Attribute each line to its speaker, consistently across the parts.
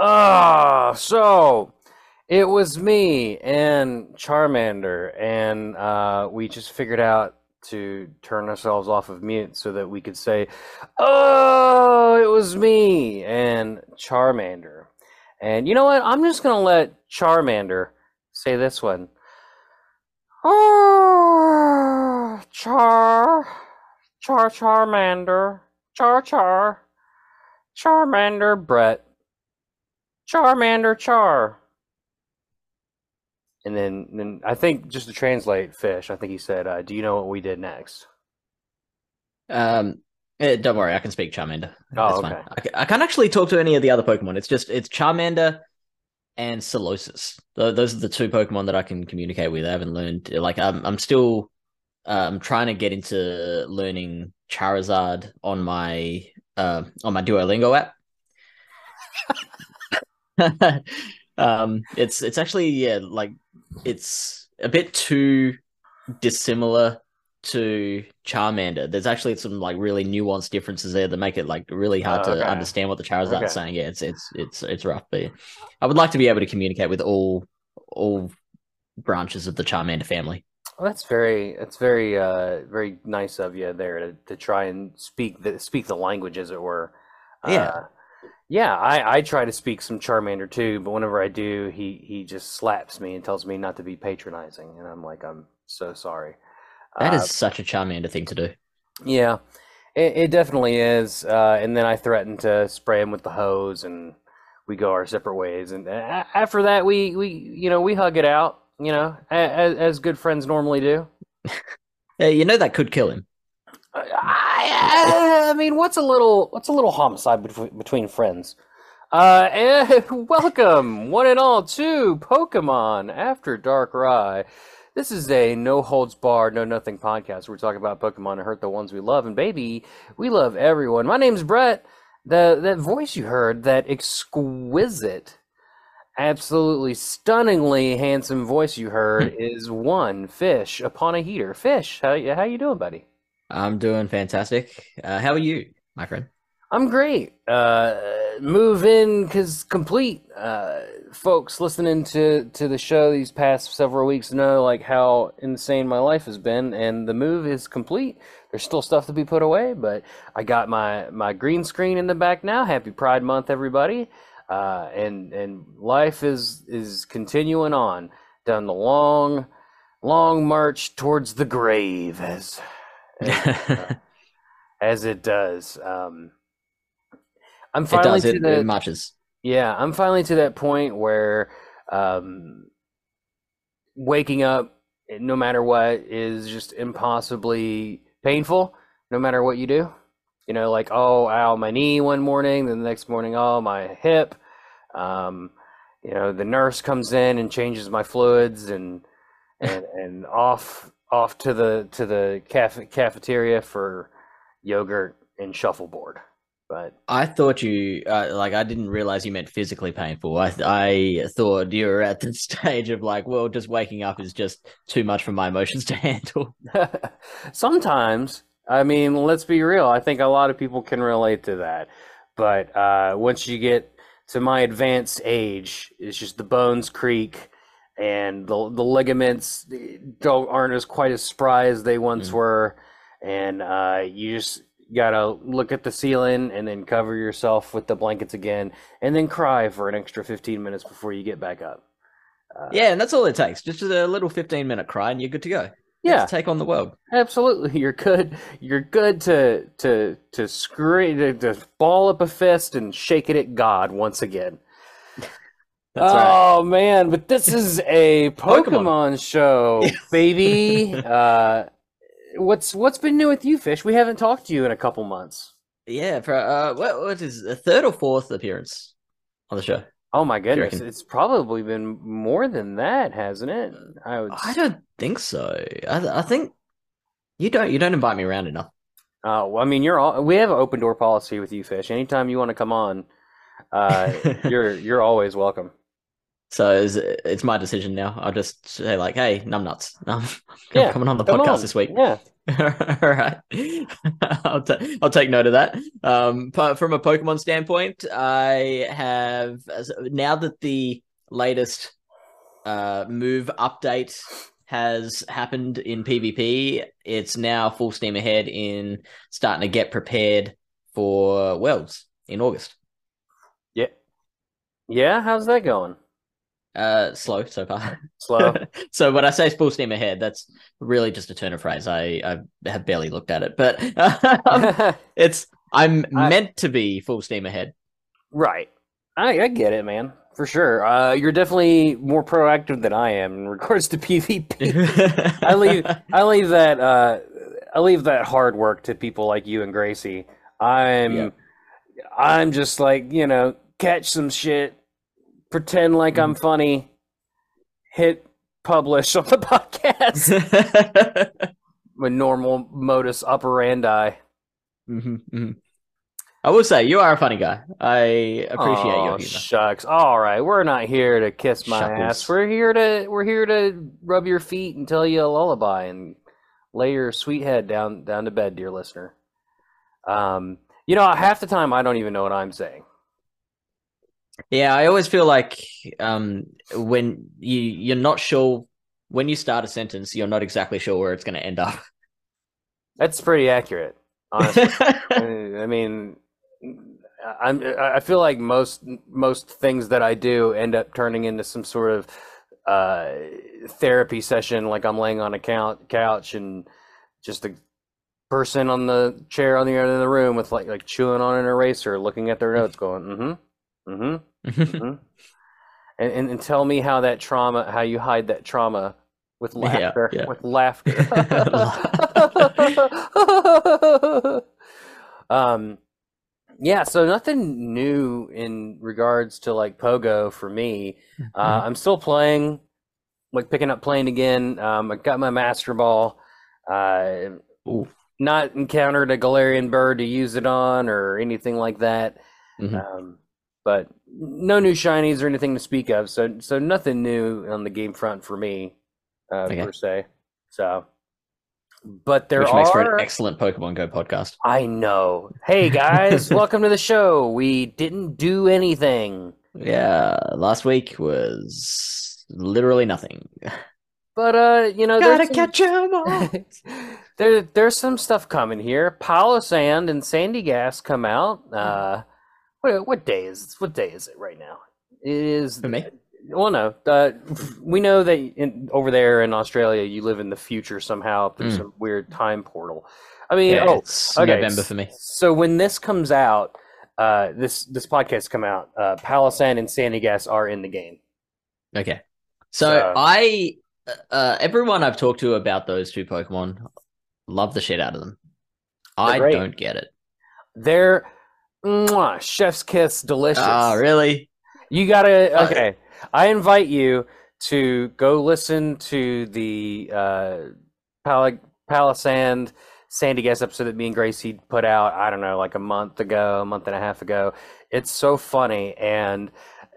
Speaker 1: Ah, so it was me and Charmander, and uh, we just figured out to turn ourselves off of mute so that we could say, "Oh, it was me and Charmander." And you know what? I'm just gonna let Charmander say this one. Oh, Char, Char, Charmander, Char, Char, Charmander, Bret, Charmander, Char. And then, then I think just to translate fish, I think he said, uh, "Do you know what we did next?"
Speaker 2: Um, eh, don't worry, I can speak Charmander.
Speaker 1: Oh,
Speaker 2: That's fine.
Speaker 1: okay.
Speaker 2: I, I can't actually talk to any of the other Pokemon. It's just it's Charmander and Solosis. Those are the two Pokemon that I can communicate with. I haven't learned like I'm I'm still uh, I'm trying to get into learning Charizard on my uh, on my Duolingo app. um, it's it's actually yeah like it's a bit too dissimilar to Charmander. There's actually some like really nuanced differences there that make it like really hard
Speaker 1: Oh,
Speaker 2: to understand what the Charizard's
Speaker 1: Okay.
Speaker 2: saying. Yeah, it's it's it's it's rough, but I would like to be able to communicate with all all branches of the Charmander family.
Speaker 1: Well, that's very that's very uh, very nice of you there to, to try and speak the speak the language as it were.
Speaker 2: Yeah.
Speaker 1: Uh, yeah, I, I try to speak some Charmander too, but whenever I do, he, he just slaps me and tells me not to be patronizing, and I'm like, I'm so sorry.
Speaker 2: That
Speaker 1: Uh,
Speaker 2: is such a Charmander thing to do.
Speaker 1: Yeah, it, it definitely is. Uh, and then I threaten to spray him with the hose, and we go our separate ways. And after that, we, we you know we hug it out, you know, as, as good friends normally do.
Speaker 2: Yeah, you know that could kill him.
Speaker 1: I, I mean, what's a little what's a little homicide between, between friends? Uh, and welcome one and all to Pokemon After Darkrai. This is a no holds barred, no nothing podcast. We're talking about Pokemon and hurt the ones we love, and baby, we love everyone. My name's Bret. The that voice you heard, that exquisite, absolutely stunningly handsome voice you heard, is one fish upon a heater. Fish, how how you doing, buddy?
Speaker 2: I'm doing fantastic. Uh, how are you, my friend?
Speaker 1: I'm great. Uh, move in because complete. Uh, folks listening to to the show these past several weeks know like how insane my life has been, and the move is complete. There's still stuff to be put away, but I got my my green screen in the back now. Happy Pride Month, everybody! Uh, and and life is is continuing on down the long, long march towards the grave as as, uh, as it does. Um, I'm
Speaker 2: it
Speaker 1: finally
Speaker 2: does.
Speaker 1: to
Speaker 2: It,
Speaker 1: the
Speaker 2: it marches.
Speaker 1: yeah, I'm finally to that point where um, waking up, no matter what, is just impossibly painful. No matter what you do, you know, like oh, ow, my knee one morning, then the next morning, oh, my hip. Um, you know, the nurse comes in and changes my fluids, and and and off off to the to the caf- cafeteria for yogurt and shuffleboard. But
Speaker 2: I thought you uh, like I didn't realize you meant physically painful. I I thought you were at the stage of like, well, just waking up is just too much for my emotions to handle.
Speaker 1: Sometimes, I mean, let's be real. I think a lot of people can relate to that. But uh, once you get to my advanced age, it's just the bones creak and the the ligaments don't aren't as quite as spry as they once
Speaker 2: Mm.
Speaker 1: were, and uh, you just gotta look at the ceiling and then cover yourself with the blankets again, and then cry for an extra fifteen minutes before you get back up. Uh,
Speaker 2: yeah, and that's all it takes. Just a little fifteen minute cry, and you're good to go.
Speaker 1: yeah.
Speaker 2: Take on the world.
Speaker 1: Absolutely, you're good. You're good to to to scream to, to ball up a fist and shake it at God once again.
Speaker 2: That's right.
Speaker 1: oh man, but this is a Pokemon,
Speaker 2: Pokemon.
Speaker 1: show, baby. uh, what's what's been new with you, Fish? We haven't talked to you in a couple months.
Speaker 2: Yeah, for, uh, what what is a third or fourth appearance on the show?
Speaker 1: Oh my goodness, it's probably been more than that, hasn't it? I would.
Speaker 2: I don't think so. I I think you don't you don't invite me around enough.
Speaker 1: Uh, well, I mean, you're all. We have an open door policy with you, Fish. Anytime you want to come on, uh, you're you're always welcome.
Speaker 2: So it's, it's my decision now. I'll just say like, "Hey, numbnuts, um,
Speaker 1: Yeah,
Speaker 2: coming on the podcast
Speaker 1: on.
Speaker 2: this week."
Speaker 1: Yeah.
Speaker 2: All right, I'll, ta- I'll take note of that. Um, but from a Pokemon standpoint, I have now that the latest uh move update has happened in PvP, it's now full steam ahead in starting to get prepared for Worlds in August.
Speaker 1: Yeah. Yeah, how's that going?
Speaker 2: Uh, slow so far.
Speaker 1: Slow.
Speaker 2: so when I say full steam ahead, that's really just a turn of phrase. I, I have barely looked at it, but um, it's I'm
Speaker 1: I-
Speaker 2: meant to be full steam ahead.
Speaker 1: right. I, I get it, man. For sure. Uh, you're definitely more proactive than I am in regards to PvP. I leave I leave that uh I leave that hard work to people like you and Gracie. I'm
Speaker 2: Yeah.
Speaker 1: I'm just like, you know, catch some shit, pretend like I'm
Speaker 2: Mm-hmm.
Speaker 1: funny, hit publish on the podcast. My normal modus operandi.
Speaker 2: Mhm, mhm. I will say you are a funny guy. I appreciate
Speaker 1: Aw,
Speaker 2: your humor.
Speaker 1: Shucks. All right, we're not here to kiss my
Speaker 2: Shuckles.
Speaker 1: ass. We're here to we're here to rub your feet and tell you a lullaby and lay your sweet head down down to bed, dear listener. Um, you know, half the time I don't even know what I'm saying.
Speaker 2: Yeah, I always feel like um, when you you're not sure when you start a sentence, you're not exactly sure where it's going to end up.
Speaker 1: That's pretty accurate, honestly. I mean, I'm I feel like most most things that I do end up turning into some sort of uh, therapy session. Like I'm laying on a couch and just a person on the chair on the other end of the room with like like chewing on an eraser, looking at their notes, going, mm-hmm, mm-hmm, mm-hmm. and, and and tell me how that trauma, how you hide that trauma with laughter,
Speaker 2: yeah.
Speaker 1: with laughter. um, yeah, so nothing new in regards to like Pogo for me. Uh, I'm still playing, like picking up playing again. Um, I got my Master Ball. Uh, not encountered a Galarian bird to use it on or anything like that.
Speaker 2: Mhm.
Speaker 1: Um, but no new shinies or anything to speak of. So so nothing new on the game front for me, uh,
Speaker 2: Okay.
Speaker 1: per se. So, but there
Speaker 2: Which
Speaker 1: are.
Speaker 2: makes for an excellent Pokemon Go podcast.
Speaker 1: I know. Hey guys, welcome to the show. We didn't do anything,
Speaker 2: Yeah, last week was literally nothing.
Speaker 1: but uh, you know, there's some-
Speaker 2: 'em all.
Speaker 1: there, there's some stuff coming here. Palossand and Sandygast come out. Uh, what, what day is what day is it right now? It is.
Speaker 2: For me?
Speaker 1: Well, no. Uh, we know that in, over there in Australia, you live in the future somehow through
Speaker 2: Mm.
Speaker 1: some weird time portal. I mean,
Speaker 2: Yeah,
Speaker 1: oh, okay,
Speaker 2: November for me.
Speaker 1: So when this comes out, uh, this this podcast come out, uh, Palossand and Sandygast are in the game.
Speaker 2: Okay. So,
Speaker 1: So-
Speaker 2: I, uh, everyone I've talked to about those two Pokemon, love the shit out of them. I
Speaker 1: great.
Speaker 2: don't get it.
Speaker 1: They're mwah, chef's kiss, delicious.
Speaker 2: Ah, really?
Speaker 1: You gotta
Speaker 2: Uh,
Speaker 1: okay. I invite you to go listen to the uh, Pal- Palossand Sandy Gas episode that me and Gracie put out. I don't know, like a month ago, a month and a half ago. It's so funny, and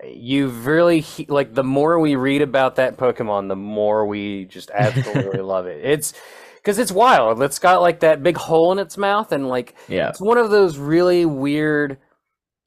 Speaker 1: you really he- like. The more we read about that Pokemon, the more we just absolutely love it. It's because it's wild. It's got like that big hole in its mouth, and like
Speaker 2: Yeah.
Speaker 1: it's one of those really weird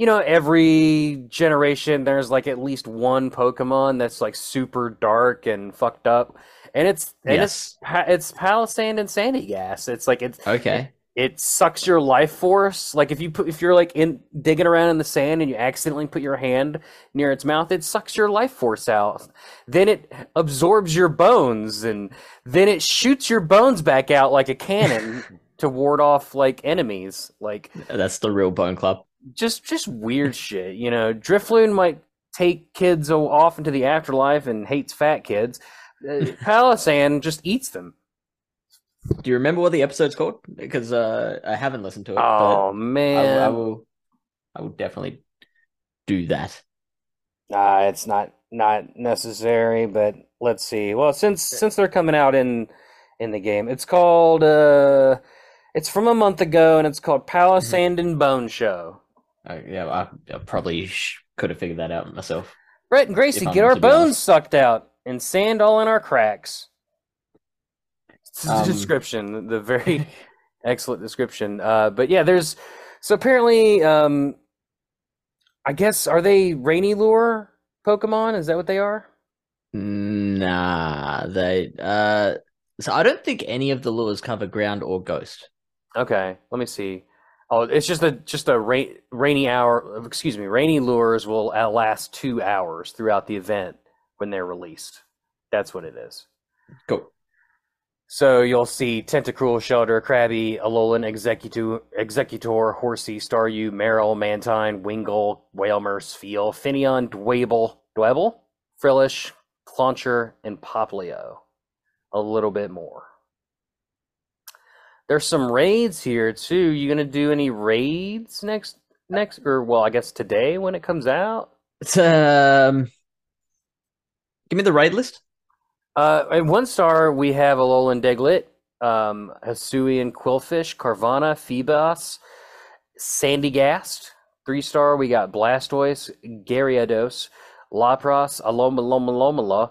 Speaker 1: you know every generation there's like at least one pokemon that's like super dark and fucked up and it's and
Speaker 2: Yes.
Speaker 1: pa- it's palossand and sandygast it's like it's
Speaker 2: Okay.
Speaker 1: It sucks your life force. Like if you put if you're like in digging around in the sand and you accidentally put your hand near its mouth it sucks your life force out. Then it absorbs your bones and then it shoots your bones back out like a cannon to ward off like enemies. Like
Speaker 2: That's the real Bone Club.
Speaker 1: just just weird shit you know? Drifloon might take kids off into the afterlife and hates fat kids. Uh, palossand just eats them
Speaker 2: Do you remember what the episode's called? Because uh, I haven't listened to it.
Speaker 1: oh
Speaker 2: but I,
Speaker 1: man
Speaker 2: I will. I will definitely do that.
Speaker 1: Nah, it's not not necessary, but let's see. Well, since since they're coming out in in the game, it's called uh it's from a month ago and it's called Palossand and Bone Show.
Speaker 2: Uh, yeah, I, I probably sh- could have figured that out myself.
Speaker 1: Bret and Gracie,
Speaker 2: If I'm
Speaker 1: get our bones
Speaker 2: honest.
Speaker 1: sucked out and sand all in our cracks.
Speaker 2: Um,
Speaker 1: description, the very excellent description. Uh, but yeah, there's so apparently, um, I guess are they rainy lure Pokemon? Is that what they are?
Speaker 2: Nah, they uh so I don't think any of the lures cover ground or ghost.
Speaker 1: Okay, let me see. Oh, it's just a just a rain, rainy hour. Excuse me, rainy lures will uh, last two hours throughout the event when they're released. That's what it is.
Speaker 2: Cool.
Speaker 1: So you'll see Tentacruel, Shellder, Krabby, Alolan, Exeggutor, Exeggutor, Horsea, Staryu, Marill, Mantine, Wingull, Wailmer, Spheal, Finneon, Dwebble, Dwebble, Frillish, Clauncher, and Poplio. A little bit more. There's some raids here too. You gonna do any raids next next or well, I guess today when it comes out?
Speaker 2: It's um give me the raid list.
Speaker 1: Uh, at one star, we have Alolan Diglett, um, Hisuian Qwilfish, Carvanha, Phoebos, Sandygast. Three star, we got Blastoise, Gyarados, Lapras, Alomalomalomola.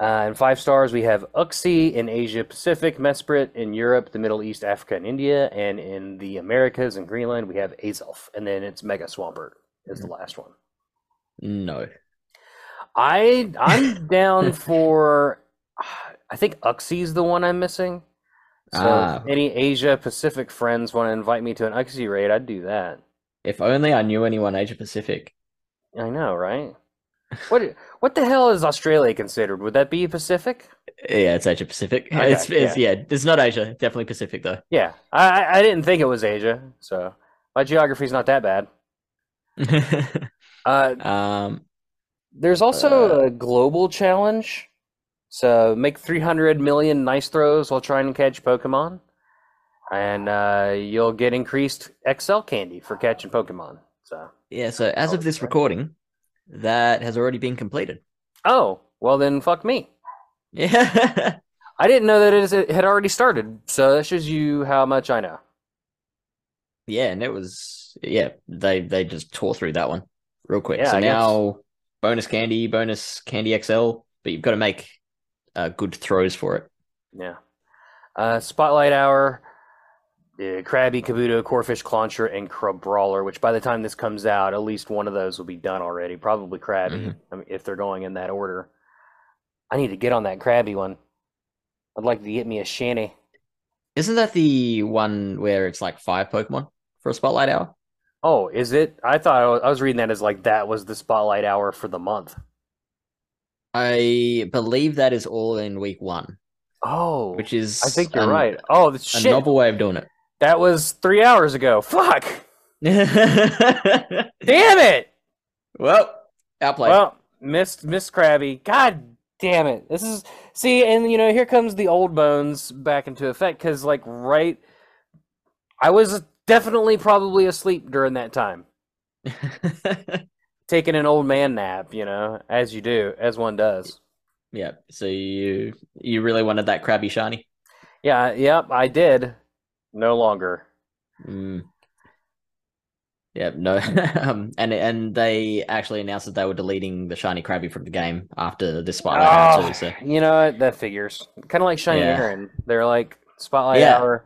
Speaker 1: Uh, and five stars, we have Uxie in Asia Pacific, Mesprit in Europe, the Middle East, Africa, and India. And in the Americas and Greenland, we have Azelf. And then it's Mega Swampert is the last one.
Speaker 2: No.
Speaker 1: I I'm down for. I think Uxie's the one I'm missing. So
Speaker 2: Ah.
Speaker 1: if any Asia Pacific friends want to invite me to an Uxie raid, I'd do that.
Speaker 2: If only I knew anyone Asia Pacific.
Speaker 1: I know, right? What what the hell is Australia considered? Would that be Pacific?
Speaker 2: Yeah, it's Asia Pacific.
Speaker 1: Okay,
Speaker 2: it's, it's yeah. it's not Asia, definitely Pacific though.
Speaker 1: Yeah, I I- I didn't think it was Asia, so my geography's not that bad. Uh,
Speaker 2: um
Speaker 1: There's also
Speaker 2: Uh,
Speaker 1: a global challenge. So make 300 million nice throws while trying to catch Pokemon. And uh, you'll get increased XL candy for catching Pokemon. So,
Speaker 2: yeah, so as of this recording, that has already been completed.
Speaker 1: oh, well then fuck me.
Speaker 2: Yeah.
Speaker 1: I didn't know that it, is, it had already started. So that shows you how much I know.
Speaker 2: Yeah, and it was yeah, they they just tore through that one real quick.
Speaker 1: Yeah,
Speaker 2: so
Speaker 1: I guess.
Speaker 2: Bonus candy, bonus candy XL, but you've got to make uh, good throws for it.
Speaker 1: Yeah. Uh, Spotlight Hour, uh, Krabby, Kabuto, Corphish, Clauncher, and Crabrawler, which by the time this comes out, at least one of those will be done already. Probably Krabby,
Speaker 2: Mhm.
Speaker 1: I mean, if they're going in that order. I need to get on that Krabby one. I'd like to get me a Shanny.
Speaker 2: Isn't that the one where it's like five Pokemon for a spotlight hour?
Speaker 1: Oh, is it? I thought I was, I was reading that as like that was the Spotlight Hour for the month.
Speaker 2: I believe that is all in week one,
Speaker 1: Oh,
Speaker 2: which is
Speaker 1: I think you're
Speaker 2: an-
Speaker 1: right. Oh, the
Speaker 2: A
Speaker 1: shit.
Speaker 2: novel way of doing it.
Speaker 1: That was three hours ago. Fuck. Damn it.
Speaker 2: well, outplayed.
Speaker 1: Well, missed Miss Krabby. God damn it. This is see, and you know, here comes the old bones back into effect because, like, right, I was definitely probably asleep during that time, taking an old man nap. You know, as you do, as one does.
Speaker 2: yeah. So you you really wanted that Krabby shiny?
Speaker 1: Yeah, yep, I did. No longer.
Speaker 2: Mm. Yeah, no. um, and and they actually announced that they were deleting the shiny Krabby from the game after the spotlight hour
Speaker 1: Oh,
Speaker 2: too. So
Speaker 1: you know? That figures. Kind of like Shiny
Speaker 2: Yeah.
Speaker 1: Aron. They're like Spotlight
Speaker 2: Yeah.
Speaker 1: Hour.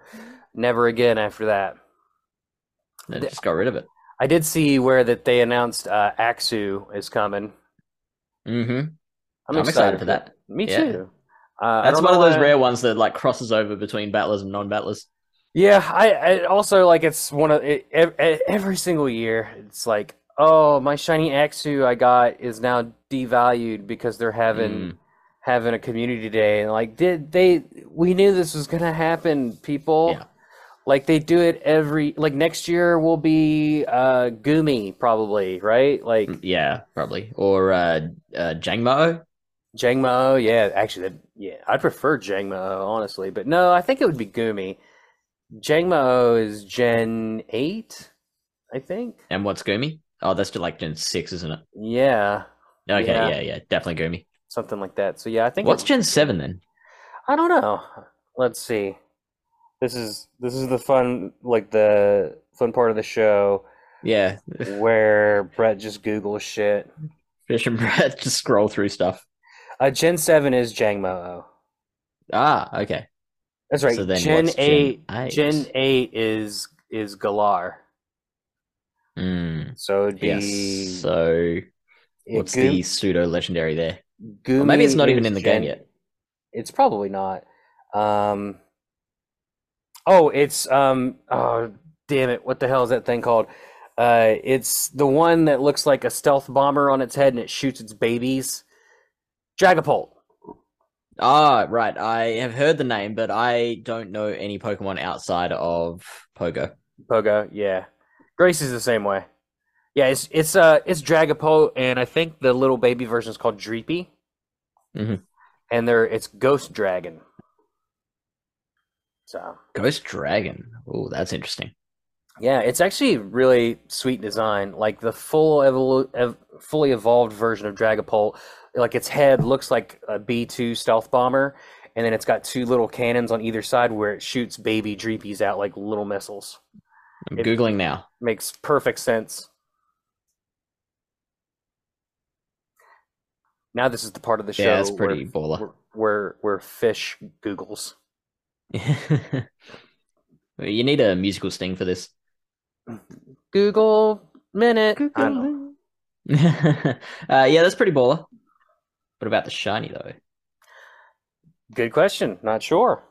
Speaker 1: Never again after that.
Speaker 2: They just got rid of it.
Speaker 1: I did see where that they announced uh, Axew is coming.
Speaker 2: hmm
Speaker 1: I'm,
Speaker 2: I'm excited for that.
Speaker 1: Me
Speaker 2: Yeah.
Speaker 1: too. Uh,
Speaker 2: That's one of those rare ones that like crosses over between battlers and non-battlers.
Speaker 1: Yeah, I, I also like it's one of it, ev- ev- every single year. It's like, oh, my shiny Axew I got is now devalued because they're having
Speaker 2: Mm.
Speaker 1: having a community day, and like, did they? We knew this was gonna happen, people.
Speaker 2: Yeah.
Speaker 1: Like they do it every like next year will be uh Goomy probably right like
Speaker 2: Yeah, probably. Or uh, uh Jangmo.
Speaker 1: Jangmo, yeah, actually, that, yeah, I'd prefer Jangmo, honestly, but no, I think it would be Goomy. Jangmo is Gen 8, I think.
Speaker 2: And what's Goomy? Oh, that's just like Gen 6, isn't it?
Speaker 1: Yeah,
Speaker 2: Okay,
Speaker 1: Yeah.
Speaker 2: yeah, yeah, definitely Goomy.
Speaker 1: something like that. So, yeah, I think
Speaker 2: What's
Speaker 1: it-
Speaker 2: Gen 7 then?
Speaker 1: I don't know. Let's see. This is this is the fun, like the fun part of the show
Speaker 2: Yeah,
Speaker 1: where Bret just Googles shit.
Speaker 2: Fish and Bret just scroll through stuff.
Speaker 1: Uh, Gen 7 is Jangmo.
Speaker 2: Ah, okay.
Speaker 1: That's right.
Speaker 2: So then
Speaker 1: Gen
Speaker 2: what's Gen
Speaker 1: eight.
Speaker 2: eight?
Speaker 1: Gen eight is is Galar.
Speaker 2: Mm,
Speaker 1: So it'd be.
Speaker 2: yes. So what's
Speaker 1: Goo-
Speaker 2: the pseudo legendary there?
Speaker 1: Goomy
Speaker 2: Or maybe it's not even in the game yet.
Speaker 1: It's probably not. Um. Oh, it's um. Oh, damn it! What the hell is that thing called? Uh, it's the one that looks like a stealth bomber on its head and it shoots its babies. Dragapult.
Speaker 2: Ah, right. I have heard the name, but I don't know any Pokemon outside of Pogo.
Speaker 1: Pogo, yeah. Grace is the same way. Yeah, it's it's uh it's Dragapult, and I think the little baby version is called Dreepy.
Speaker 2: Mhm.
Speaker 1: And they're it's Ghost Dragon. So
Speaker 2: Ghost Dragon. Oh, that's interesting.
Speaker 1: yeah, it's actually really sweet design. Like the full evolu- ev- fully evolved version of Dragapult, like its head looks like a B two stealth bomber, and then it's got two little cannons on either side where it shoots baby Dreepies out like little missiles.
Speaker 2: I'm
Speaker 1: It-
Speaker 2: googling now.
Speaker 1: Makes perfect sense. Now this is the part of the show
Speaker 2: Yeah, it's
Speaker 1: where-
Speaker 2: pretty baller.
Speaker 1: where, where where fish googles.
Speaker 2: you need a musical sting for this.
Speaker 1: Google minute. I don't-
Speaker 2: uh, yeah, that's pretty baller. What about the shiny though?
Speaker 1: Good question. Not sure.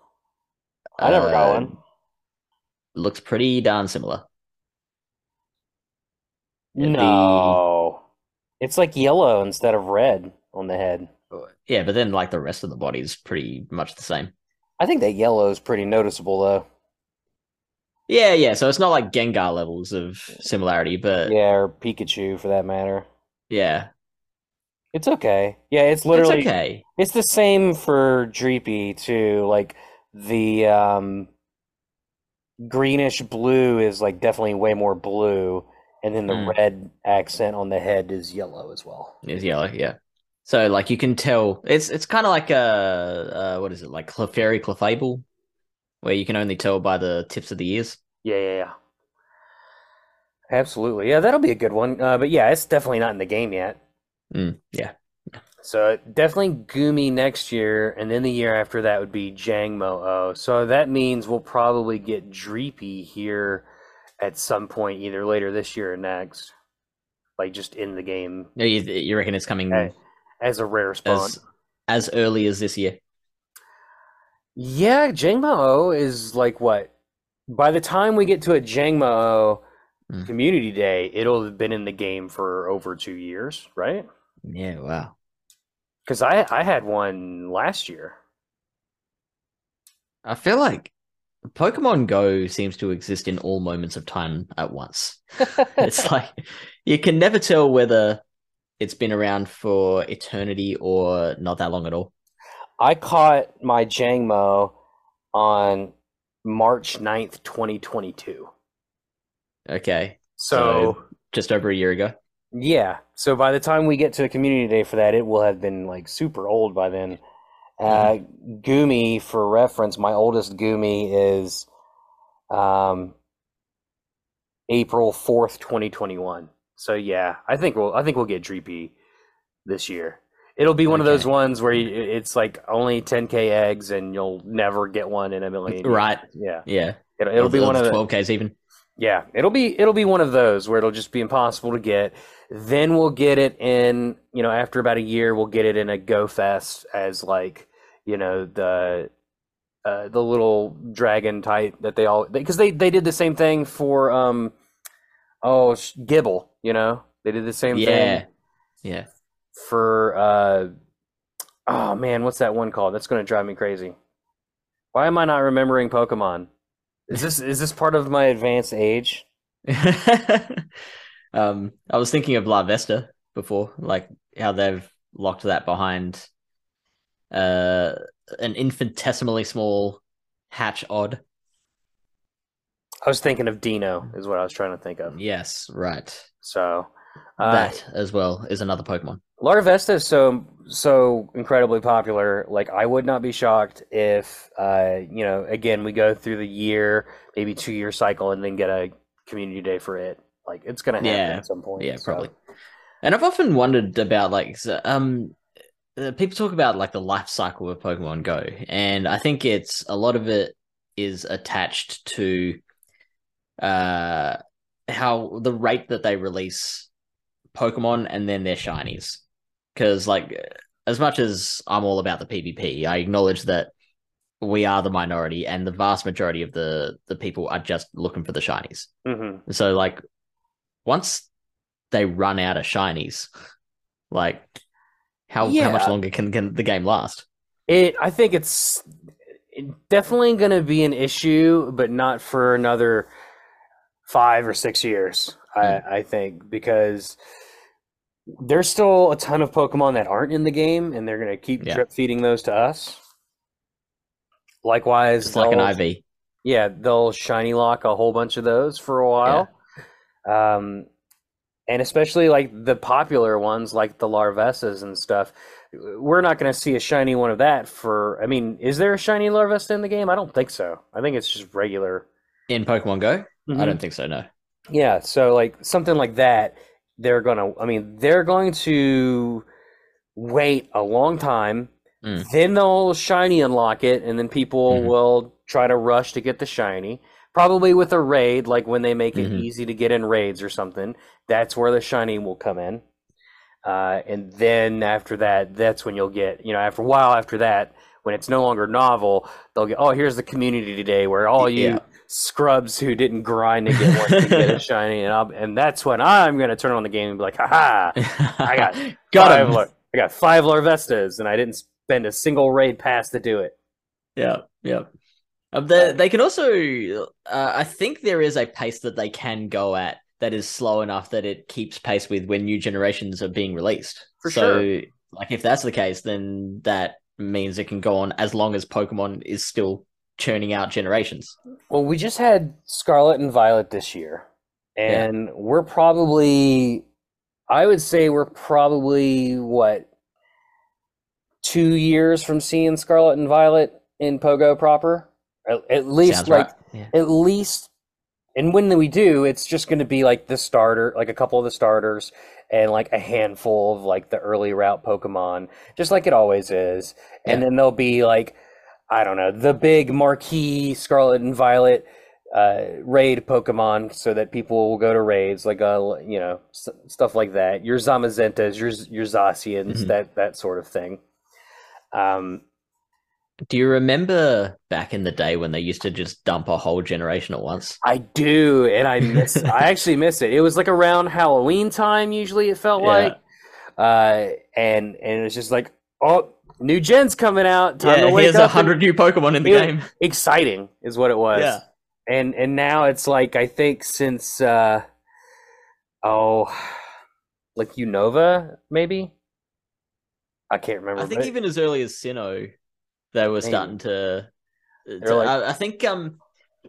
Speaker 1: I never got
Speaker 2: Uh,
Speaker 1: one.
Speaker 2: Looks pretty darn similar. the-
Speaker 1: No. It's like yellow instead of red on the head.
Speaker 2: Yeah, but then like the rest of the body is pretty much the same.
Speaker 1: I think that yellow is pretty noticeable though.
Speaker 2: Yeah, yeah. So it's not like Gengar levels of similarity, but
Speaker 1: Yeah, or Pikachu for that matter.
Speaker 2: yeah,
Speaker 1: It's okay. Yeah, it's literally
Speaker 2: it's okay.
Speaker 1: It's the same for Dreepy too. Like the um greenish blue is like definitely way more blue, and then the
Speaker 2: Mm.
Speaker 1: red accent on the head is yellow as well.
Speaker 2: Is yellow, yeah. So like you can tell it's it's kind of like a uh, what is it like Clefairy Clefable, where you can only tell by the tips of the ears.
Speaker 1: Yeah, yeah, yeah. Absolutely. Yeah, that'll be a good one. Uh, but yeah, it's definitely not in the game yet.
Speaker 2: Mm, yeah,
Speaker 1: So definitely Goomy next year, and then the year after that would be Jangmo-O. So that means we'll probably get Dreepy here at some point, either later this year or next. Like just in the game
Speaker 2: No, you, you reckon it's coming
Speaker 1: Hey, as a rare spawn.
Speaker 2: as as early as this year?
Speaker 1: Yeah, Jangmo-O is like what? By the time we get to a Jangmo-O
Speaker 2: Hmm.
Speaker 1: community day, it'll have been in the game for over two years, right?
Speaker 2: Yeah, wow.
Speaker 1: Because I I had one last year.
Speaker 2: I feel like Pokemon Go seems to exist in all moments of time at once. It's like you can never tell whether it's been around for eternity or not that long at all.
Speaker 1: I caught my Jangmo on March 9th, 2022.
Speaker 2: Okay,
Speaker 1: So,
Speaker 2: just over a year ago.
Speaker 1: yeah. So by the time we get to a community day for that, it will have been like super old by then. Uh, Goomy, for reference, my oldest Goomy is um, April 4th, 2021. So yeah, I think we'll I think we'll get Dreepy this year. It'll be one of those ones where you, it's like only 10k eggs and you'll never get one in a million.
Speaker 2: Right.
Speaker 1: Yeah.
Speaker 2: Yeah.
Speaker 1: It'll, it'll be one of the
Speaker 2: twelve Ks even.
Speaker 1: yeah, it'll be it'll be one of those where it'll just be impossible to get. Then we'll get it in, you know, after about a year, we'll get it in a Go Fest as like, you know, the uh, the little dragon type that they all because they they did the same thing for um oh Gible, you know, they did the same
Speaker 2: Yeah.
Speaker 1: thing
Speaker 2: Yeah.
Speaker 1: for uh oh man, what's that one called? That's going to drive me crazy. Why am I not remembering Pokemon? Is this is this part of my advanced age?
Speaker 2: um, I was thinking of Larvesta before, like how they've locked that behind uh an infinitesimally small hatch odd.
Speaker 1: I was thinking of Deino, is what I was trying to think of.
Speaker 2: Yes, right.
Speaker 1: So, uh,
Speaker 2: that as well is another Pokemon.
Speaker 1: Larvesta is so so incredibly popular. Like, I would not be shocked if, uh, you know, again, we go through the year, maybe two year cycle, and then get a community day for it. Like, it's gonna happen
Speaker 2: Yeah.
Speaker 1: at some point.
Speaker 2: Yeah,
Speaker 1: so-
Speaker 2: probably. And I've often wondered about like um uh, people talk about like the life cycle of Pokemon Go, and I think it's a lot of it is attached to uh how the rate that they release Pokemon and then their shinies. Because like as much as I'm all about the PvP, I acknowledge that we are the minority and the vast majority of the the people are just looking for the shinies.
Speaker 1: Mm-hmm.
Speaker 2: So like once they run out of shinies, like how
Speaker 1: Yeah.
Speaker 2: how much longer can, can the game last?
Speaker 1: It, I think it's definitely going to be an issue, but not for another five or six years. I, I think because there's still a ton of Pokemon that aren't in the game, and they're going to keep
Speaker 2: Yeah.
Speaker 1: drip feeding those to us. Likewise,
Speaker 2: It's like an IV.
Speaker 1: Yeah, they'll shiny lock a whole bunch of those for a while. Um, and especially like the popular ones like the Larvestas and stuff. We're not going to see a shiny one of that for. I mean, is there a shiny Larvesta in the game? I don't think so. I think it's just regular.
Speaker 2: In Pokemon Go?
Speaker 1: Mhm.
Speaker 2: I don't think so, no.
Speaker 1: Yeah, so like something like that, they're gonna. I mean, they're going to wait a long time.
Speaker 2: Mm.
Speaker 1: Then they'll shiny unlock it, and then people
Speaker 2: Mhm.
Speaker 1: will try to rush to get the shiny. Probably with a raid, like when they make it
Speaker 2: Mhm.
Speaker 1: easy to get in raids or something. That's where the shiny will come in. Uh, and then after that, that's when you'll get. You know, after a while after that, when it's no longer novel, they'll get. Oh, here's the community today, where all you
Speaker 2: Yeah.
Speaker 1: Scrubs who didn't grind to get one to get a shiny, and I'll, and that's when I'm gonna turn on the game and be like, "Ha I got
Speaker 2: got
Speaker 1: five. Lar- I got five Larvestas, and I didn't spend a single raid pass to do it.
Speaker 2: Yeah, yeah. Um, they, they can also, uh, I think there is a pace that they can go at that is slow enough that it keeps pace with when new generations are being released.
Speaker 1: For
Speaker 2: so,
Speaker 1: sure.
Speaker 2: like, if that's the case, then that means it can go on as long as Pokemon is still churning out generations.
Speaker 1: Well, we just had Scarlet and Violet this year,
Speaker 2: Yeah.
Speaker 1: and we're probably, I would say we're probably what two years from seeing Scarlet and Violet in Pogo proper. At, at least
Speaker 2: Sounds
Speaker 1: like
Speaker 2: right. Yeah.
Speaker 1: at least and when we do it's just going to be like the starter like a couple of the starters and like a handful of like the early route pokemon just like it always is and
Speaker 2: Yeah.
Speaker 1: then there'll be like i don't know the big marquee scarlet and violet uh raid pokemon so that people will go to raids like uh you know s- stuff like that your zamazentas your your zacians
Speaker 2: Mhm.
Speaker 1: that that sort of thing um
Speaker 2: Do you remember back in the day when they used to just dump a whole generation at once?
Speaker 1: I do, and I miss. I actually miss it. It was like around Halloween time. Usually, it felt
Speaker 2: Yeah.
Speaker 1: like, uh, and and it's just like, oh, new gen's coming out. Time to
Speaker 2: yeah,
Speaker 1: wake
Speaker 2: here's a hundred new Pokemon in the game.
Speaker 1: Exciting is what it was.
Speaker 2: Yeah.
Speaker 1: And and now it's like I think since uh, oh, like Unova maybe. I can't remember.
Speaker 2: I think even as early as Sinnoh, they were
Speaker 1: Maybe.
Speaker 2: starting to. To-
Speaker 1: like-
Speaker 2: I, I think um,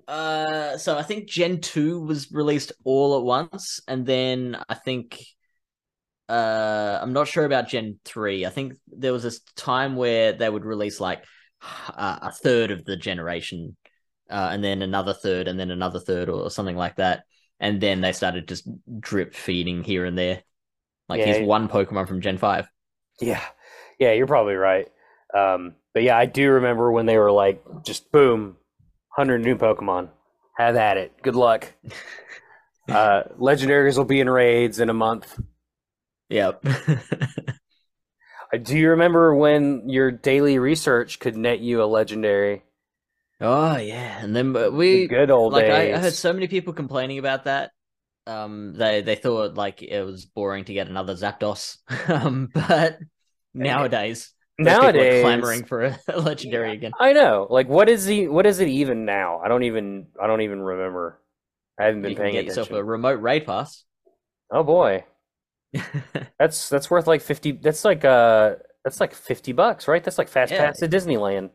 Speaker 2: uh, so I think Gen two was released all at once, and then I think, uh, I'm not sure about Gen three. I think there was this time where they would release like uh, a third of the generation, uh, and then another third, and then another third, or something like that, and then they started just drip feeding here and there. Like
Speaker 1: Yeah.
Speaker 2: here's one Pokemon from Gen five.
Speaker 1: Yeah, yeah, you're probably right. Um, but yeah, I do remember when they were like, just boom, hundred new Pokemon. Have at it. Good luck. Uh, legendaries will be in raids in a month.
Speaker 2: Yep.
Speaker 1: Uh, Do you remember when your daily research could net you a legendary?
Speaker 2: oh yeah, and then
Speaker 1: The
Speaker 2: we
Speaker 1: good old
Speaker 2: like I,
Speaker 1: days.
Speaker 2: I heard so many people complaining about that. Um, they they thought like it was boring to get another Zapdos. um, but nowadays, those people are
Speaker 1: Nowadays,
Speaker 2: clamoring for a, a legendary again.
Speaker 1: I know. Like, what is the what is it even now? I don't even I don't even remember. I haven't been
Speaker 2: You can
Speaker 1: paying
Speaker 2: get
Speaker 1: attention.
Speaker 2: yourself a remote raid pass.
Speaker 1: Oh boy, that's that's worth like fifty. That's like uh, that's like fifty bucks, right? That's like fast
Speaker 2: Yeah.
Speaker 1: pass to Disneyland.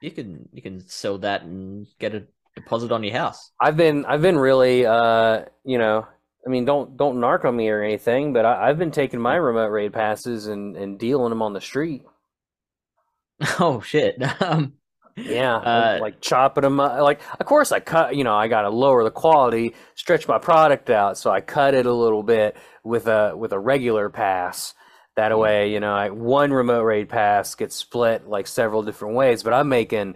Speaker 2: you can you can sell that and get a deposit on your house.
Speaker 1: I've been I've been really uh, you know, I mean, don't don't narc on me or anything, but I, I've been taking my remote raid passes and and dealing them on the street.
Speaker 2: Oh shit. Um,
Speaker 1: Yeah,
Speaker 2: Uh,
Speaker 1: like chopping them up. Like, of course, I cut. You know, I got to lower the quality, stretch my product out, so I cut it a little bit with a with a regular pass. That
Speaker 2: Mm-hmm.
Speaker 1: way, you know, I, one remote raid pass gets split like several different ways, but I'm making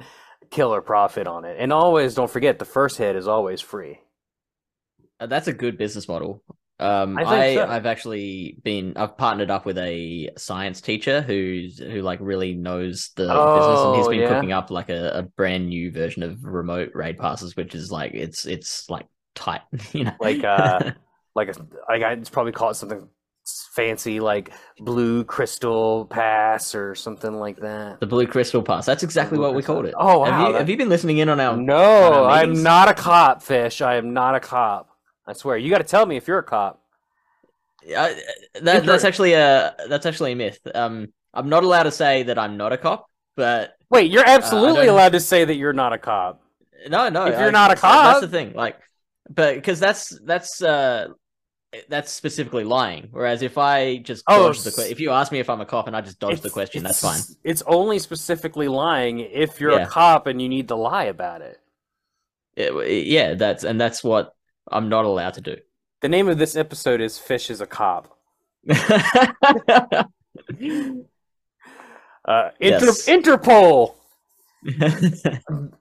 Speaker 1: killer profit on it. And always don't forget the first hit is always free.
Speaker 2: Uh, That's a good business model. Um,
Speaker 1: I,
Speaker 2: I
Speaker 1: so.
Speaker 2: I've actually been I've partnered up with a science teacher who's who like really knows the business, and he's been
Speaker 1: yeah?
Speaker 2: cooking up like a, a brand new version of remote raid passes, which is like it's it's like tight, you know,
Speaker 1: Like, uh, Like a, like I'd probably call it something fancy like blue crystal pass or something like that.
Speaker 2: the blue crystal pass. That's exactly what we called it.
Speaker 1: Oh,
Speaker 2: Have you, have you been listening in on our?
Speaker 1: No,
Speaker 2: our
Speaker 1: I'm not a cop, Fish. I am not a cop. I swear. You got to tell me if you're a cop.
Speaker 2: Uh, that, that's actually a that's actually a myth. Um, I'm not allowed to say that I'm not a cop, but
Speaker 1: Wait, you're absolutely
Speaker 2: don't-
Speaker 1: allowed to say that you're not a cop.
Speaker 2: No, no.
Speaker 1: If you're
Speaker 2: I-
Speaker 1: not a cop-
Speaker 2: that's the thing. Like, but because that's that's uh that's specifically lying. Whereas if I just
Speaker 1: Oh,
Speaker 2: dodge the que- if you ask me if I'm a cop and I just dodge the question, that's fine.
Speaker 1: it's- It's only specifically lying if you're
Speaker 2: Yeah.
Speaker 1: a cop and you need to lie about it.
Speaker 2: It- yeah, that's and that's what I'm not allowed to do.
Speaker 1: The name of this episode is Fish is a Cop. Uh, Inter-
Speaker 2: Yes.
Speaker 1: Interpol.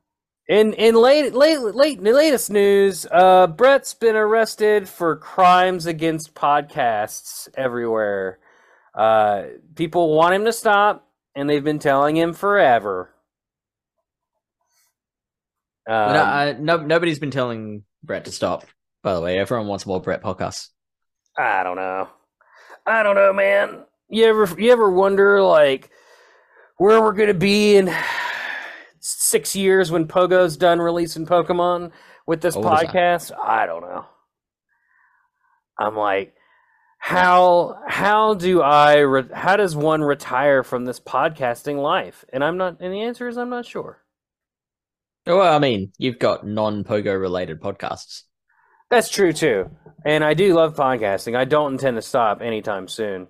Speaker 1: In in late late late latest news, uh, Bret's been arrested for crimes against podcasts everywhere. Uh, people want him to stop, and they've been telling him forever. Um,
Speaker 2: no, I, no, nobody's been telling Bret to stop. By the way, everyone wants more Bret podcasts.
Speaker 1: I don't know. I don't know, man. You ever you ever wonder like where we're gonna be in six years when Pogo's done releasing Pokemon with this
Speaker 2: All
Speaker 1: podcast? I don't know. I'm like, how how do I re- how does one retire from this podcasting life? And I'm not. And the answer is I'm not sure.
Speaker 2: Well, I mean, you've got non-Pogo related podcasts.
Speaker 1: That's true too. And I do love podcasting. I don't intend to stop anytime soon.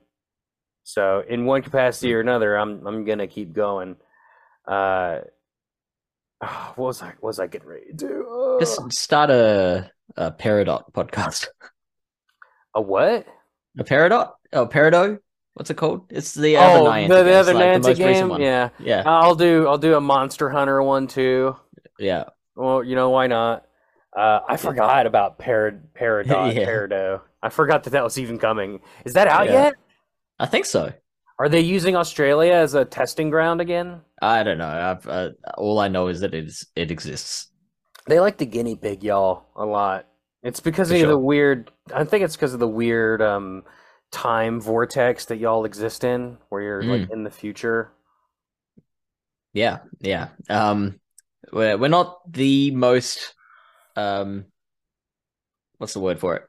Speaker 1: So in one capacity or another, I'm I'm gonna keep going. Uh what was I what was I getting ready to do? Uh,
Speaker 2: Just start a, a Peridot podcast.
Speaker 1: a what?
Speaker 2: A Peridot? Oh, Peridot? What's it called? It's the other
Speaker 1: Oh,
Speaker 2: Niantic.
Speaker 1: the, the other
Speaker 2: like
Speaker 1: Niantic game. Yeah,
Speaker 2: Yeah,
Speaker 1: I'll do I'll do a Monster Hunter one too.
Speaker 2: yeah.
Speaker 1: Well, you know why not? Uh, I forgot about Parad Peridot
Speaker 2: Yeah.
Speaker 1: Peridot. I forgot that that was even coming. Is that out
Speaker 2: Yeah.
Speaker 1: yet?
Speaker 2: I think so.
Speaker 1: Are they using Australia as a testing ground again?
Speaker 2: I don't know. I've uh, all I know is that it is it exists.
Speaker 1: They like the guinea pig y'all a lot. It's because
Speaker 2: For
Speaker 1: of the weird. I think it's because of the weird um, time vortex that y'all exist in, where you're
Speaker 2: Mm.
Speaker 1: like in the future.
Speaker 2: Yeah, yeah. Um, we're we're not the most um, what's the word for it?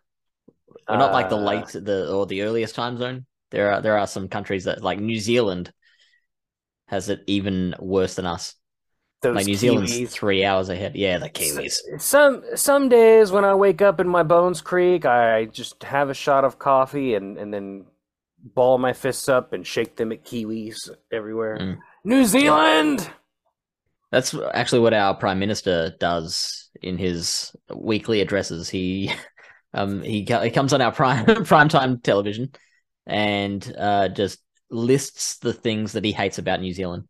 Speaker 2: We're not like the
Speaker 1: Uh,
Speaker 2: late the or the earliest time zone. There are there are some countries that like New Zealand has it even worse than us.
Speaker 1: Those
Speaker 2: Like New Zealand's
Speaker 1: Kiwis.
Speaker 2: three hours ahead. Yeah, the Kiwis.
Speaker 1: Some some days when I wake up in my Bones Creek, I just have a shot of coffee and and then ball my fists up and shake them at kiwis everywhere.
Speaker 2: Mm.
Speaker 1: New Zealand.
Speaker 2: That's actually what our prime minister does in his weekly addresses. He um he he comes on our prime prime time television and uh just lists the things that he hates about New Zealand.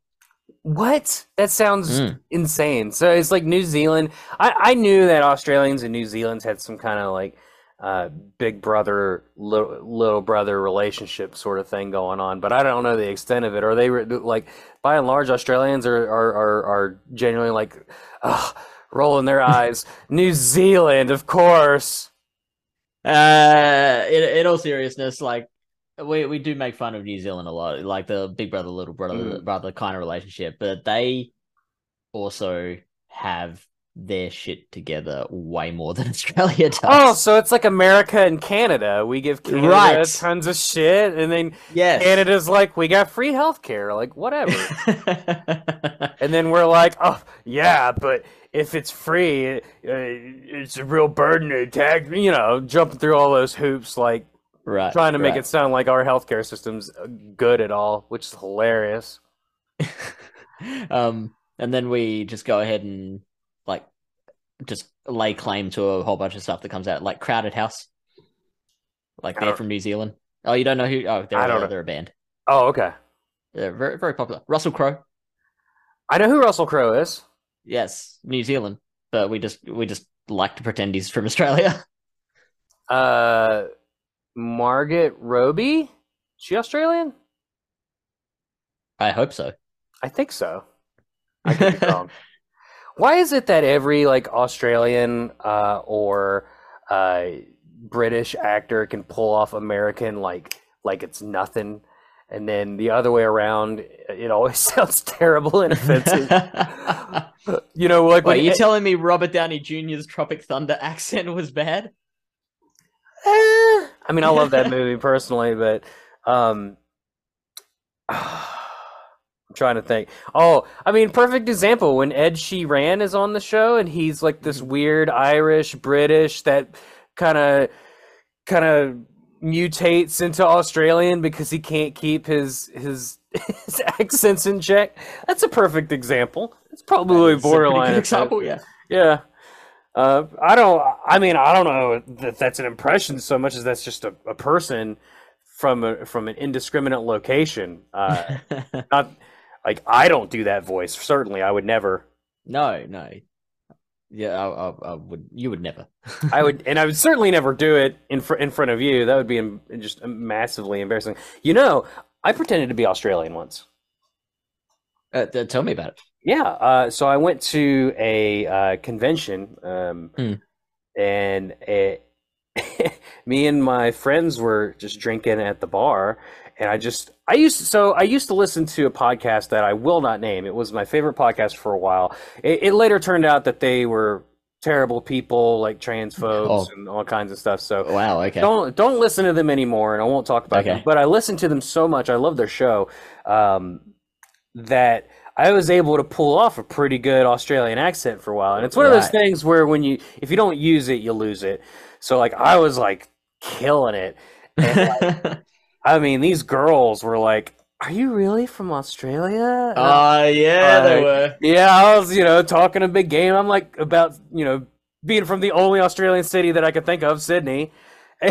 Speaker 1: What? That sounds
Speaker 2: Mm.
Speaker 1: insane. So it's like New Zealand. I, I knew that Australians and New Zealand's had some kind of like uh, big brother, little, little brother relationship sort of thing going on, but I don't know the extent of it. Are they like, by and large, Australians are are are, are genuinely like, ugh, rolling their eyes. New Zealand, of course.
Speaker 2: Uh, in, in all seriousness, like we we do make fun of New Zealand a lot, like the big brother little brother
Speaker 1: Mm.
Speaker 2: brother kind of relationship, but they also have their shit together way more than Australia does.
Speaker 1: Oh, so it's like America and Canada. We give Canada
Speaker 2: Right.
Speaker 1: tons of shit, and then
Speaker 2: yes.
Speaker 1: Canada's like, we got free healthcare, like whatever. And then we're like, oh, yeah, but if it's free, uh, it's a real burden to tax, you know, jumping through all those hoops, like
Speaker 2: right.
Speaker 1: trying to make
Speaker 2: right.
Speaker 1: it sound like our healthcare system's uh, good at all, which is hilarious.
Speaker 2: um, and then we just go ahead and like just lay claim to a whole bunch of stuff that comes out, like Crowded House. Like they're from New Zealand. Oh, you don't know who? Oh, they're
Speaker 1: I don't
Speaker 2: a,
Speaker 1: know.
Speaker 2: they're a band.
Speaker 1: Oh, okay.
Speaker 2: They're very very popular. Russell Crowe.
Speaker 1: I know who Russell Crowe is.
Speaker 2: Yes, New Zealand. But we just we just like to pretend he's from Australia.
Speaker 1: Uh, Margaret Robbie? She Australian?
Speaker 2: I hope so.
Speaker 1: I think so. I could be wrong. Why is it that every like Australian uh, or uh, British actor can pull off American like like it's nothing, and then the other way around, it always sounds terrible and offensive. you know, like
Speaker 2: Wait, you
Speaker 1: e-
Speaker 2: telling me Robert Downey Jr.'s Tropic Thunder accent was bad?
Speaker 1: Eh, I mean, I love that movie personally, but um, trying to think. Oh, I mean, perfect example when Ed Sheeran is on the show and he's like this weird Irish British that kind of kind of mutates into Australian because he can't keep his his his accents in check. That's a perfect example. It's probably
Speaker 2: That's
Speaker 1: borderline.
Speaker 2: example, yeah.
Speaker 1: Yeah. Uh, I don't. I mean, I don't know that that's an impression so much as that's just a, a person from a from an indiscriminate location. Uh, not like I don't do that voice. Certainly, I would never.
Speaker 2: no, no. Yeah, I, I, I would. You would never.
Speaker 1: I would, and I would certainly never do it in fr- in front of you. That would be em- just massively embarrassing. You know, I pretended to be Australian once.
Speaker 2: Uh, th- tell me about it.
Speaker 1: Yeah, uh, so I went to a uh, convention, um,
Speaker 2: Hmm.
Speaker 1: and it, me and my friends were just drinking at the bar, and I just I used to, so I used to listen to a podcast that I will not name. It was my favorite podcast for a while. It, it later turned out that they were terrible people, like transphobes
Speaker 2: Oh.
Speaker 1: and all kinds of stuff. So
Speaker 2: Wow. Okay.
Speaker 1: don't don't listen to them anymore, and I won't talk about
Speaker 2: Okay.
Speaker 1: them. But I listened to them so much. I love their show um, that I was able to pull off a pretty good Australian accent for a while. And it's one of those things where when you if you don't use it, you lose it. So like I was like killing it. And, like, I mean, these girls were like, "Are you really from Australia?" I'm
Speaker 2: Oh yeah, they
Speaker 1: Uh,
Speaker 2: were.
Speaker 1: yeah, I was, you know, talking a big game. I'm like about, you know, being from the only Australian city that I could think of, Sydney.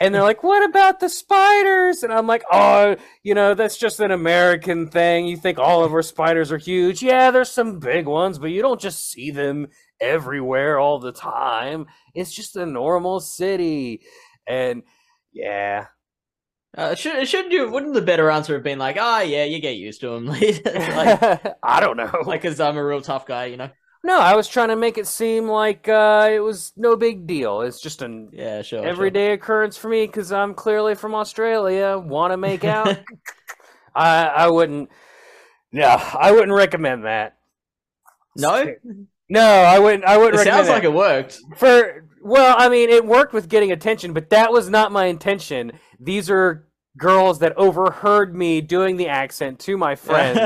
Speaker 1: and they're like, "What about the spiders?" And I'm like, "Oh, you know, that's just an American thing. You think all of our spiders are huge? Yeah, there's some big ones, but you don't just see them everywhere all the time. It's just a normal city." And yeah,
Speaker 2: Uh, should should you? Wouldn't the better answer have been like, ah, yeah, you get used to them, like,
Speaker 1: I don't know.
Speaker 2: like, cause I'm a real tough guy, you know.
Speaker 1: No, I was trying to make it seem like uh, it was no big deal. It's just an
Speaker 2: Yeah, sure. sure.
Speaker 1: everyday occurrence for me because I'm clearly from Australia. Want to make out? I I wouldn't. No, I wouldn't recommend that.
Speaker 2: No,
Speaker 1: No, I wouldn't. I wouldn't
Speaker 2: it
Speaker 1: recommend
Speaker 2: sounds like
Speaker 1: that.
Speaker 2: it worked.
Speaker 1: for. Well, I mean, it worked with getting attention, but that was not my intention. These are girls that overheard me doing the accent to my friends.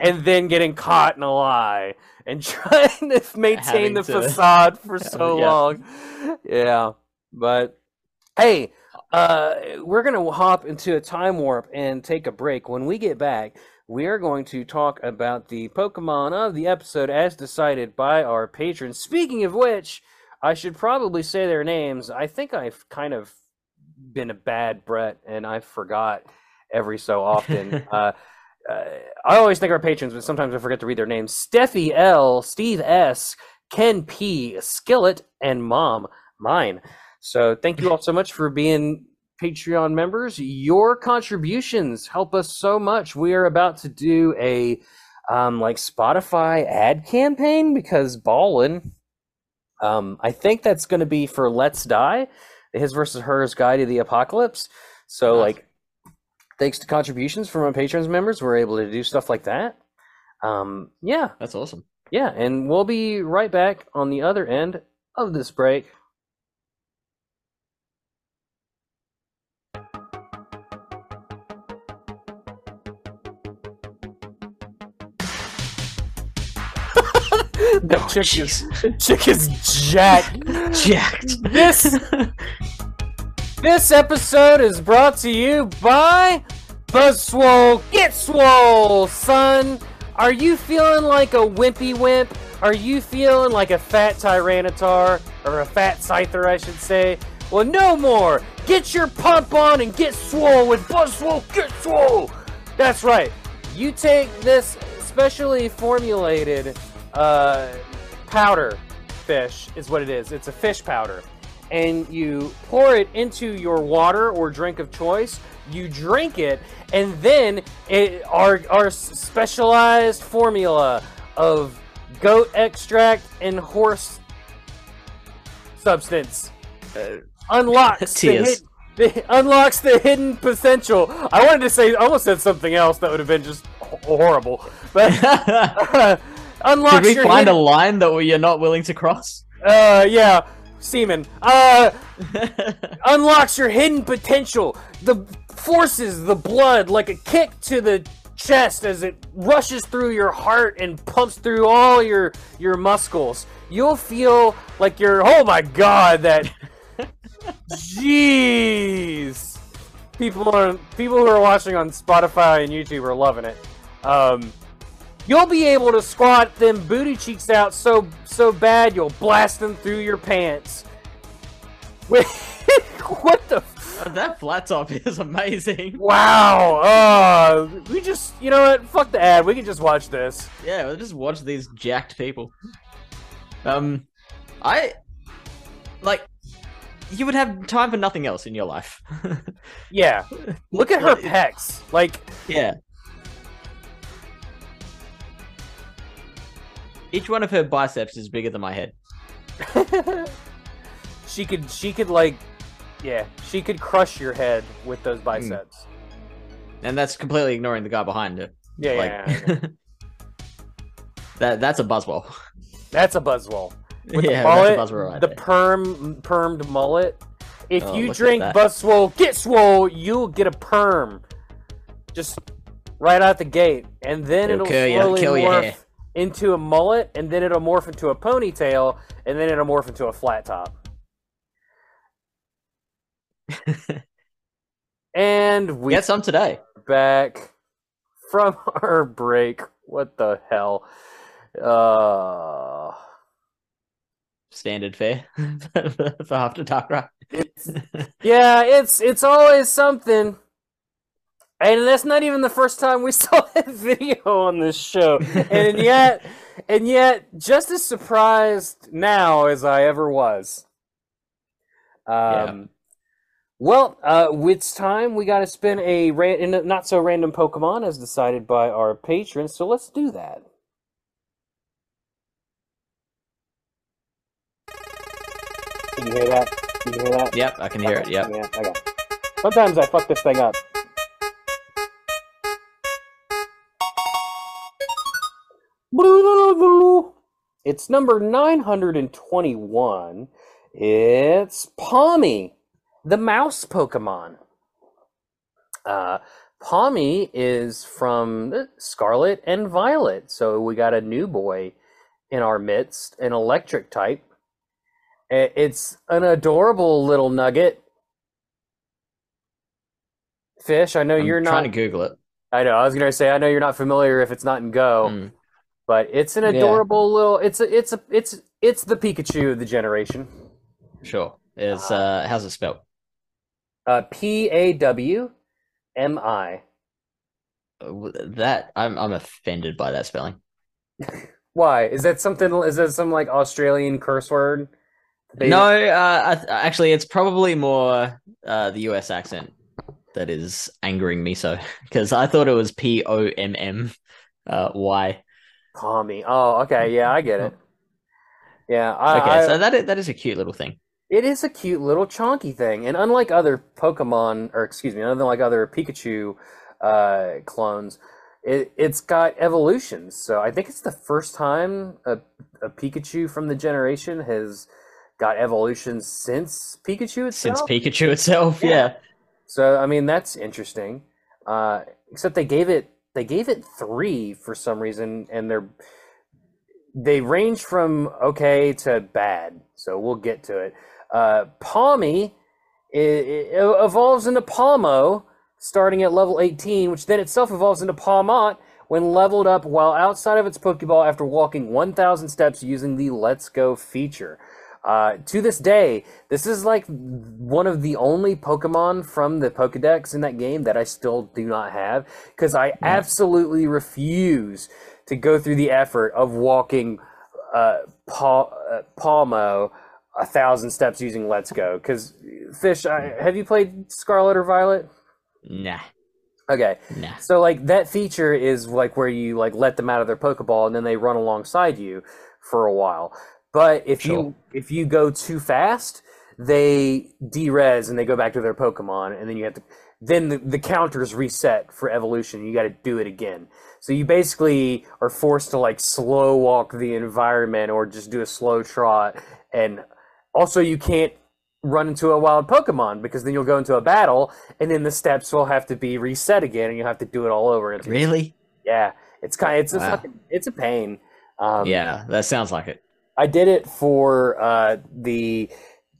Speaker 1: and then getting caught in a lie and trying to maintain
Speaker 2: Having
Speaker 1: the
Speaker 2: to-
Speaker 1: facade for so
Speaker 2: Yeah.
Speaker 1: long. Yeah. But hey, uh, we're going to hop into a time warp and take a break. When we get back, we are going to talk about the Pokemon of the episode as decided by our patrons. Speaking of which, I should probably say their names. I think I've kind of been a bad Bret and I forgot every so often. uh, uh, I always thank our patrons, but sometimes I forget to read their names. Stephie L, Steve S, Ken P, Skillet, and Mom, mine. So thank you all so much for being Patreon members. Your contributions help us so much. We are about to do a um, like Spotify ad campaign because Ballin. Um, I think that's going to be for Let's Die, his versus hers guide to the apocalypse. So
Speaker 2: Nice.
Speaker 1: like thanks to contributions from our patrons members, we're able to do stuff like that. Um, yeah,
Speaker 2: That's awesome.
Speaker 1: yeah, and we'll be right back on the other end of this break. That oh, chick is chick is jacked.
Speaker 2: Jacked.
Speaker 1: This this episode is brought to you by Buzzswole. Get swole, son. Are you feeling like a wimpy wimp? Are you feeling like a fat Tyranitar or a fat Scyther, I should say? Well, no more. Get your pump on and get swole with Buzzswole. Get swole. That's right. You take this specially formulated uh, powder fish is what it is. It's a fish powder, and you pour it into your water or drink of choice. You drink it, and then it, our our specialized formula of goat extract and horse substance
Speaker 2: Uh,
Speaker 1: unlocks the, hid- the unlocks the hidden potential. I wanted to say, I almost said something else that would have been just horrible, but unlocks
Speaker 2: Did we
Speaker 1: your
Speaker 2: find a line that you're not willing to cross?
Speaker 1: uh, yeah, semen. Uh, unlocks your hidden potential. The forces the blood like a kick to the chest as it rushes through your heart and pumps through all your your muscles. You'll feel like you're oh my god that jeez. People on people who are watching on Spotify and YouTube are loving it. Um, you'll be able to squat them booty cheeks out so so bad you'll blast them through your pants. What the
Speaker 2: Uh, that flat top is amazing.
Speaker 1: Wow! Uh, we just, you know what? Fuck the ad. We can just watch this.
Speaker 2: Yeah, we'll just watch these jacked people. Um, I like. You would have time for nothing else in your life.
Speaker 1: Yeah. Look at her pecs. Like,
Speaker 2: Yeah. Each one of her biceps is bigger than my head.
Speaker 1: she could, she could like, yeah, she could crush your head with those hmm. biceps.
Speaker 2: And that's completely ignoring the guy behind her.
Speaker 1: Yeah,
Speaker 2: like,
Speaker 1: yeah, yeah.
Speaker 2: that that's a Buzzwole.
Speaker 1: That's a Buzzwole. With
Speaker 2: yeah,
Speaker 1: the mullet,
Speaker 2: Buzzwole right
Speaker 1: the
Speaker 2: there.
Speaker 1: perm, permed mullet. If
Speaker 2: Oh,
Speaker 1: you drink
Speaker 2: that.
Speaker 1: Buzzwole, get swole, you'll get a perm. Just right out the gate, and then
Speaker 2: It'll
Speaker 1: it'll,
Speaker 2: kill ya-
Speaker 1: slowly
Speaker 2: kill your
Speaker 1: morph
Speaker 2: hair.
Speaker 1: Into a mullet, and then it'll morph into a ponytail, and then it'll morph into a flat top. and we
Speaker 2: Get some today.
Speaker 1: back from our break. What the hell? Uh,
Speaker 2: Standard fare for after right?
Speaker 1: it's yeah, it's it's always something. And that's not even the first time we saw that video on this show. And yet, and yet, just as surprised now as I ever was. Um, Well, uh, it's time we got to spin a ran- a not so random Pokemon as decided by our patrons. So let's do that. Can you hear that? Can you hear that?
Speaker 2: Yep, I can hear it. Yep.
Speaker 1: Yeah, okay. Sometimes I fuck this thing up. It's number 921. It's Pawmi, the mouse Pokemon. Uh, Pawmi is from Scarlet and Violet. So we got a new boy in our midst, an electric type. It's an adorable little nugget. Fish, I know
Speaker 2: I'm
Speaker 1: you're
Speaker 2: trying
Speaker 1: not.
Speaker 2: Trying to Google it.
Speaker 1: I know. I was gonna say I know you're not familiar if it's not in Go,
Speaker 2: Mm.
Speaker 1: But it's an
Speaker 2: Yeah.
Speaker 1: adorable little. It's a. It's a. It's it's the Pikachu of the generation.
Speaker 2: Sure. It's uh, how's it spelled?
Speaker 1: Uh, P A W M I.
Speaker 2: Uh, That I'm I'm offended by that spelling.
Speaker 1: Why is that something? Is that some like Australian curse word?
Speaker 2: No, uh, actually, it's probably more uh, the US accent that is angering me so because I thought it was P O M M uh, Y.
Speaker 1: Pawmi. Oh, okay. Yeah, I get it. Yeah, I,
Speaker 2: Okay,
Speaker 1: I-
Speaker 2: so that is, that is a cute little thing.
Speaker 1: It is a cute little chonky thing, and unlike other Pokemon, or excuse me, unlike other Pikachu uh, clones, it it's got evolutions. So I think it's the first time a, a Pikachu from the generation has got evolutions since Pikachu itself.
Speaker 2: Since Pikachu itself,
Speaker 1: Yeah.
Speaker 2: yeah.
Speaker 1: So I mean that's interesting. Uh, except they gave it they gave it three for some reason, and they're they range from okay to bad. So we'll get to it. Uh, Pawmi i i evolves into Pawmo, starting at level 18, which then itself evolves into Pawmot when leveled up while outside of its Pokeball after walking 1,000 steps using the Let's Go feature. Uh, to this day, this is like one of the only Pokemon from the Pokedex in that game that I still do not have because I absolutely refuse to go through the effort of walking uh, Paul, uh, Pawmo a thousand steps using Let's Go. Because Fish, I, have you played Scarlet or Violet?
Speaker 2: Nah,
Speaker 1: Okay,
Speaker 2: nah.
Speaker 1: so like that feature is like where you like let them out of their Pokeball and then they run alongside you for a while. But if
Speaker 2: Sure.
Speaker 1: you if you go too fast, they derez and they go back to their Pokemon, and then you have to then the, the counters reset for evolution. You got to do it again. So you basically are forced to like slow walk the environment or just do a slow trot, and also you can't run into a wild Pokemon because then you'll go into a battle, and then the steps will have to be reset again, and you'll have to do it all over. It's,
Speaker 2: Really?
Speaker 1: Yeah, it's kind. of, It's a
Speaker 2: Wow.
Speaker 1: fucking. It's a pain. Um,
Speaker 2: yeah, that sounds like it.
Speaker 1: I did it for uh, the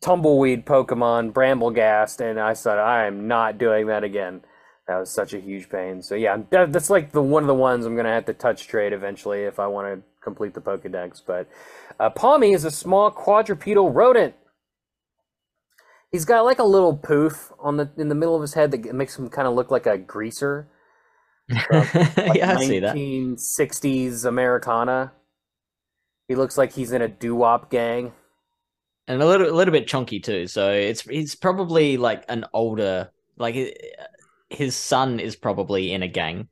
Speaker 1: tumbleweed Pokemon Brambleghast, and I said I am not doing that again. That was such a huge pain. So yeah, that, that's like the one of the ones I'm gonna have to touch trade eventually if I want to complete the Pokedex. But uh, Pawmi is a small quadrupedal rodent. He's got like a little poof on the in the middle of his head that makes him kind of look like a greaser. Like
Speaker 2: yeah, I see that.
Speaker 1: 1960s Americana. He looks like he's in a doo-wop gang.
Speaker 2: and a little a little bit chunky too. So it's it's probably like an older like his son is probably in a gang.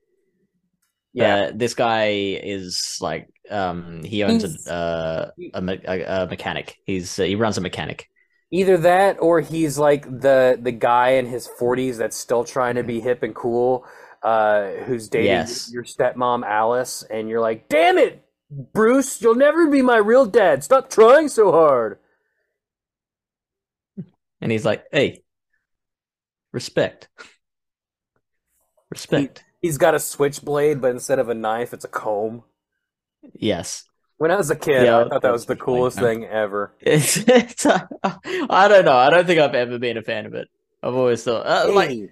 Speaker 1: Yeah,
Speaker 2: Uh, this guy is like um he owns a, uh, a a a mechanic. He's uh, he runs a mechanic.
Speaker 1: either that or he's like the the guy in his 40s that's still trying to be hip and cool, uh, who's dating
Speaker 2: Yes.
Speaker 1: your stepmom Alice, and you're like, damn it, Bruce, you'll never be my real dad. Stop trying so hard.
Speaker 2: And he's like, "Hey, respect. Respect."
Speaker 1: He's got a switchblade, but instead of a knife, it's a comb.
Speaker 2: yes.
Speaker 1: When I was a kid,
Speaker 2: Yeah,
Speaker 1: I thought that was the coolest thing ever.
Speaker 2: It's, it's I don't know. I don't think I've ever been a fan of it. I've always thought uh, like
Speaker 1: Hey.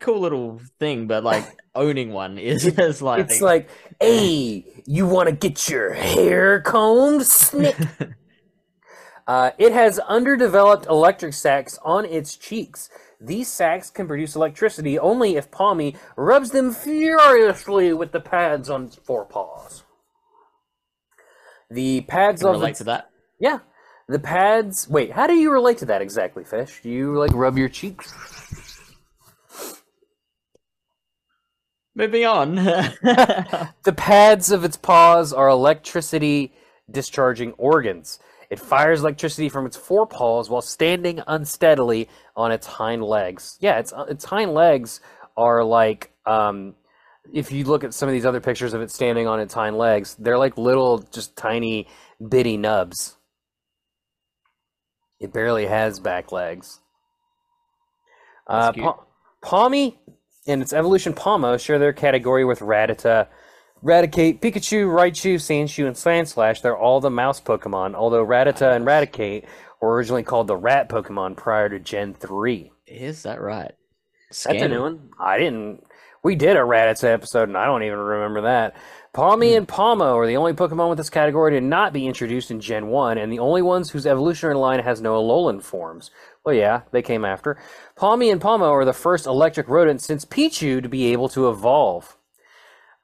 Speaker 2: Cool little thing, but like owning one is, is like
Speaker 1: It's like, hey, you want to get your hair combed? Snip. Uh, it has underdeveloped electric sacs on its cheeks. These sacs can produce electricity only if Pawmi rubs them furiously with the pads on its forepaws. The pads
Speaker 2: can
Speaker 1: of
Speaker 2: relate
Speaker 1: its,
Speaker 2: to that.
Speaker 1: yeah, the pads. Wait, how do you relate to that exactly, Fish? Do you like rub your cheeks?
Speaker 2: Moving on.
Speaker 1: The pads of its paws are electricity discharging organs. It fires electricity from its forepaws while standing unsteadily on its hind legs. Yeah, its its hind legs are like um, if you look at some of these other pictures of it standing on its hind legs, they're like little, just tiny, bitty nubs. It barely has back legs. Uh, Pa- Pawmi and its evolution Pawmo share their category with Rattata, Raticate, Pikachu, Raichu, Sandshrew, and Sandslash. They're all the mouse Pokemon, although Rattata and Raticate were originally called the rat Pokemon prior to Gen 3.
Speaker 2: is that right?
Speaker 1: That's a new one. I didn't. We did a Rattata episode, and I don't even remember that. Pawmi
Speaker 2: Hmm.
Speaker 1: and Pawmo are the only Pokemon with this category to not be introduced in Gen 1, and the only ones whose evolutionary line has no Alolan forms. Well, yeah, they came after. Pawmi and Pawmo are the first electric rodents since Pichu to be able to evolve.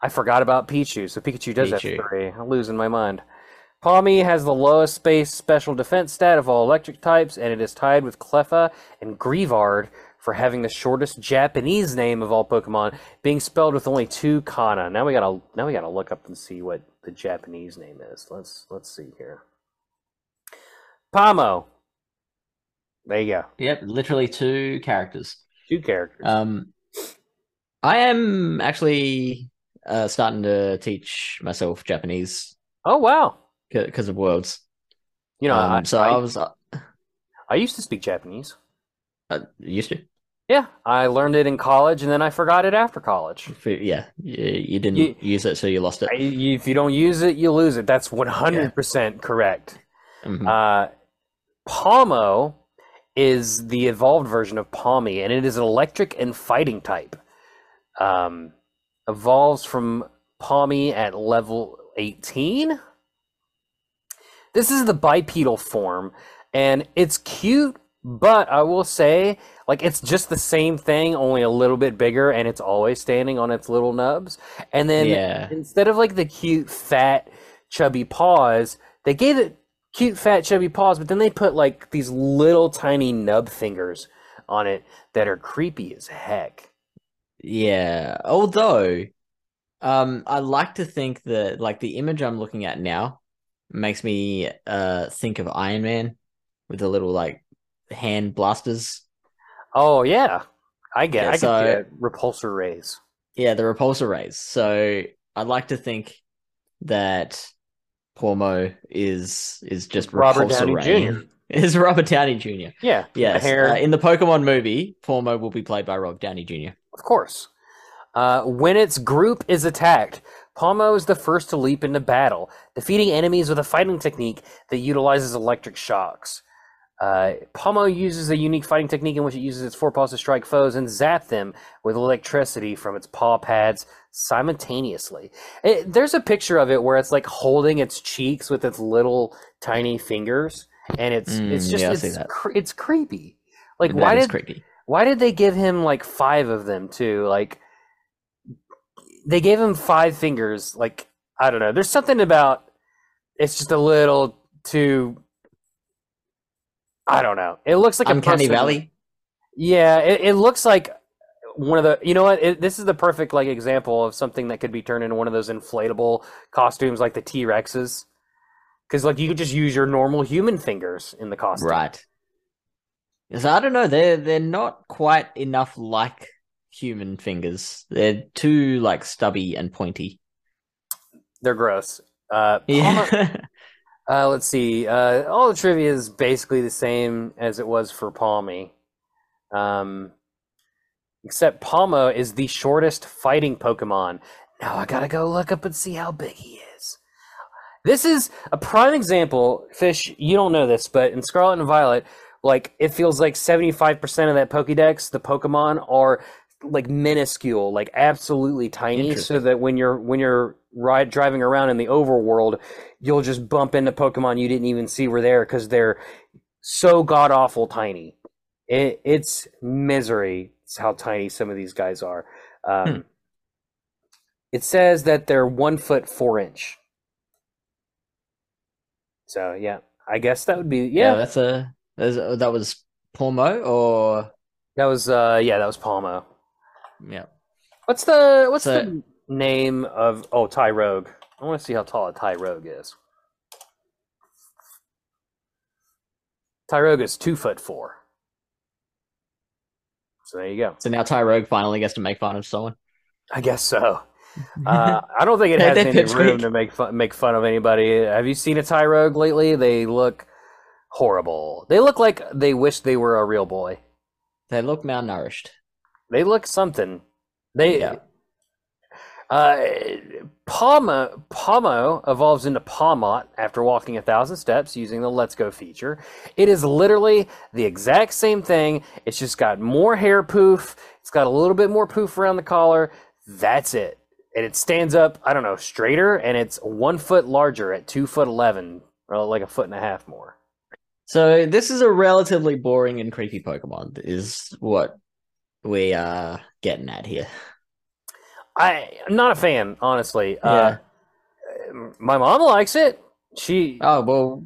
Speaker 1: I forgot about Pichu, so Pikachu does
Speaker 2: Pichu.
Speaker 1: have three. I'm losing my mind. Pawmi has the lowest space special defense stat of all electric types, and it is tied with Cleffa and Greavard for having the shortest Japanese name of all Pokemon, being spelled with only two kana. Now we gotta now we gotta look up and see what the Japanese name is. Let's let's see here. Pamo. There you go.
Speaker 2: Yep, literally two characters.
Speaker 1: Two characters.
Speaker 2: Um, I am actually uh, starting to teach myself Japanese
Speaker 1: oh wow.
Speaker 2: because of worlds.
Speaker 1: You know,
Speaker 2: um,
Speaker 1: I,
Speaker 2: so
Speaker 1: I,
Speaker 2: I, was uh,
Speaker 1: I used to speak Japanese.
Speaker 2: uh, used to.
Speaker 1: Yeah, I learned it in college, and then I forgot it after college.
Speaker 2: Yeah, you, you didn't
Speaker 1: You-
Speaker 2: use it, so you lost it.
Speaker 1: I- If you don't use it, you lose it. That's one hundred percent correct.
Speaker 2: Mhm.
Speaker 1: Uh, Pawmo is the evolved version of Pawmi, and it is an electric and fighting type. Um, evolves from Pawmi at level 18. This is the bipedal form, and it's cute But I will say, like, it's just the same thing, only a little bit bigger, and it's always standing on its little nubs. And then
Speaker 2: Yeah.
Speaker 1: instead of like the cute, fat, chubby paws, they gave it cute, fat, chubby paws, but then they put like these little tiny nub fingers on it that are creepy as heck.
Speaker 2: Yeah. Although, um, I like to think that like the image I'm looking at now makes me uh think of Iron Man with the little like hand blasters.
Speaker 1: Oh yeah, I get.
Speaker 2: Yeah,
Speaker 1: I
Speaker 2: so-
Speaker 1: get repulsor rays.
Speaker 2: Yeah, the repulsor rays. So I'd like to think that Pawmo is is just
Speaker 1: Robert Downey. Jr..
Speaker 2: Is Robert Downey Jr.
Speaker 1: Yeah,
Speaker 2: Yes. uh, in the Pokemon movie, Pawmo will be played by Rob Downey Jr.
Speaker 1: Of course. Uh, when its group is attacked, Pawmo is the first to leap into battle, defeating enemies with a fighting technique that utilizes electric shocks. Uh, Pawmo uses a unique fighting technique in which it uses its forepaws to strike foes and zap them with electricity from its paw pads simultaneously. It, there's a picture of it where it's like holding its cheeks with its little tiny fingers, and it's it's
Speaker 2: Mm,
Speaker 1: just
Speaker 2: yeah,
Speaker 1: it's, cre- it's creepy. Like
Speaker 2: That
Speaker 1: why did
Speaker 2: creepy.
Speaker 1: why did they give him like five of them too? Like they gave him five fingers. Like I don't know. There's something about it's just a little too. I don't know. It looks like a
Speaker 2: Uncanny
Speaker 1: person-
Speaker 2: Valley.
Speaker 1: Yeah, it, it looks like one of the. You know what? It, this is the perfect like example of something that could be turned into one of those inflatable costumes, like the T Rexes. Because like you could just use your normal human fingers in the costume.
Speaker 2: Right. So I don't know. They're they're not quite enough like human fingers. They're too like stubby and pointy.
Speaker 1: They're gross. Uh, Palmer-
Speaker 2: Yeah.
Speaker 1: Uh, let's see. Uh, all the trivia is basically the same as it was for Pawmi. Um, except Pawmo is the shortest fighting Pokemon. Now I gotta go look up and see how big he is. This is a prime example. Fish, you don't know this, but in Scarlet and Violet, like it feels like 75% of that Pokédex, the Pokemon are like minuscule, like absolutely tiny, so that when you're when you're ride driving around in the overworld, you'll just bump into Pokemon you didn't even see were there because they're so god awful tiny. It, it's misery. It's how tiny some of these guys are. Um,
Speaker 2: Hmm.
Speaker 1: It says that they're one foot four inch. So yeah, I guess that would be
Speaker 2: yeah,
Speaker 1: yeah.
Speaker 2: that's a that's, that was Pawmo or
Speaker 1: that was uh yeah that was Pawmo.
Speaker 2: yeah.
Speaker 1: What's the what's
Speaker 2: So-
Speaker 1: the name of oh Tyrogue? I want to see how tall a Tyrogue is. Tyrogue is two foot four. So there you go.
Speaker 2: So now Tyrogue finally gets to make fun of someone.
Speaker 1: I guess so. Uh, I don't think it has any room
Speaker 2: weak.
Speaker 1: to make fun make fun of anybody. Have you seen a Tyrogue lately? They look horrible. They look like they wish they were a real boy.
Speaker 2: they look malnourished.
Speaker 1: They look something. They
Speaker 2: Yeah.
Speaker 1: Uh Pawmo evolves into Pawmot after walking a thousand steps using the Let's Go feature. It is literally the exact same thing. It's just got more hair poof. It's got a little bit more poof around the collar. That's it. And it stands up, I don't know, straighter, and it's one foot larger at two foot eleven, or like a foot and a half more.
Speaker 2: So this is a relatively boring and creepy Pokemon. Is what we are getting at here.
Speaker 1: I I'm not a fan, honestly.
Speaker 2: Yeah.
Speaker 1: Uh, my mom likes it. She
Speaker 2: Oh well,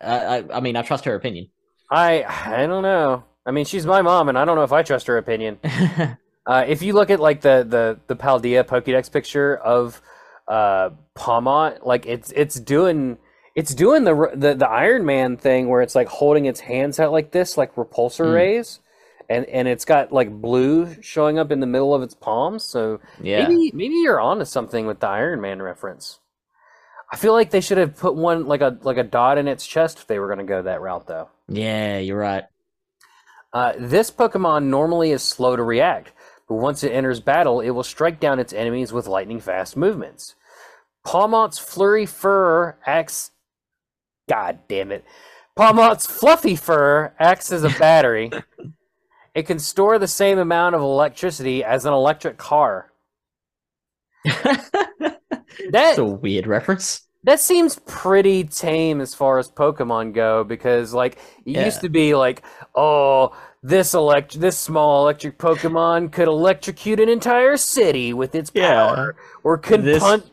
Speaker 2: I I, I mean I trust her opinion.
Speaker 1: I I don't know. I mean, she's my mom, and I don't know if I trust her opinion. Uh, if you look at like the the the Paldea Pokédex picture of uh, Pawmot, like it's it's doing it's doing the the the Iron Man thing where it's like holding its hands out like this, like repulsor
Speaker 2: Mm.
Speaker 1: rays, and and it's got like blue showing up in the middle of its palms. So
Speaker 2: yeah.
Speaker 1: maybe maybe you're onto something with the Iron Man reference. I feel like they should have put one like a like a dot in its chest if they were going to go that route, though.
Speaker 2: Yeah, you're right.
Speaker 1: Uh, this Pokemon normally is slow to react, but once it enters battle, it will strike down its enemies with lightning fast movements. Pawmot's Flurry Fur acts. God damn it. Pawmot's Fluffy Fur acts as a battery. it can store the same amount of electricity as an electric car.
Speaker 2: That's a weird reference.
Speaker 1: That seems pretty tame as far as Pokemon go because like it
Speaker 2: Yeah.
Speaker 1: used to be like, oh, this elect this small electric Pokemon could electrocute an entire city with its
Speaker 2: Yeah.
Speaker 1: power, or could
Speaker 2: This-
Speaker 1: punch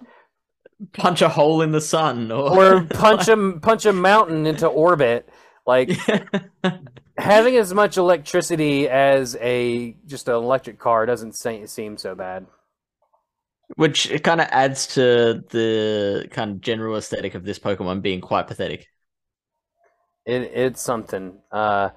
Speaker 2: Punch a hole in the sun, or
Speaker 1: or punch a punch a mountain into orbit. Like having as much electricity as a just an electric car doesn't seem so bad.
Speaker 2: which it kind of adds to the kind of general aesthetic of this Pokemon being quite pathetic.
Speaker 1: It, it's something. Uh,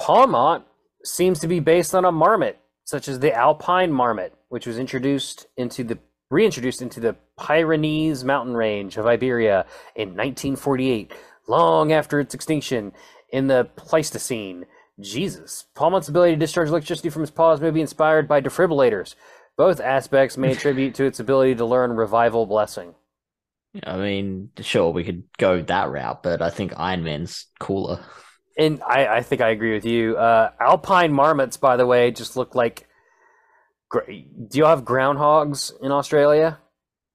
Speaker 1: Pawmot seems to be based on a marmot, such as the Alpine marmot, which was introduced into the reintroduced into the Pyrenees mountain range of Iberia in 1948, long after its extinction in the Pleistocene. Jesus, Pawmot's ability to discharge electricity from his paws may be inspired by defibrillators. Both aspects may attribute to its ability to learn revival blessing.
Speaker 2: I mean, sure, we could go that route, but I think Iron Man's cooler.
Speaker 1: And I, I think I agree with you. Uh, alpine marmots, by the way, just look like. gr- Do you have groundhogs in Australia?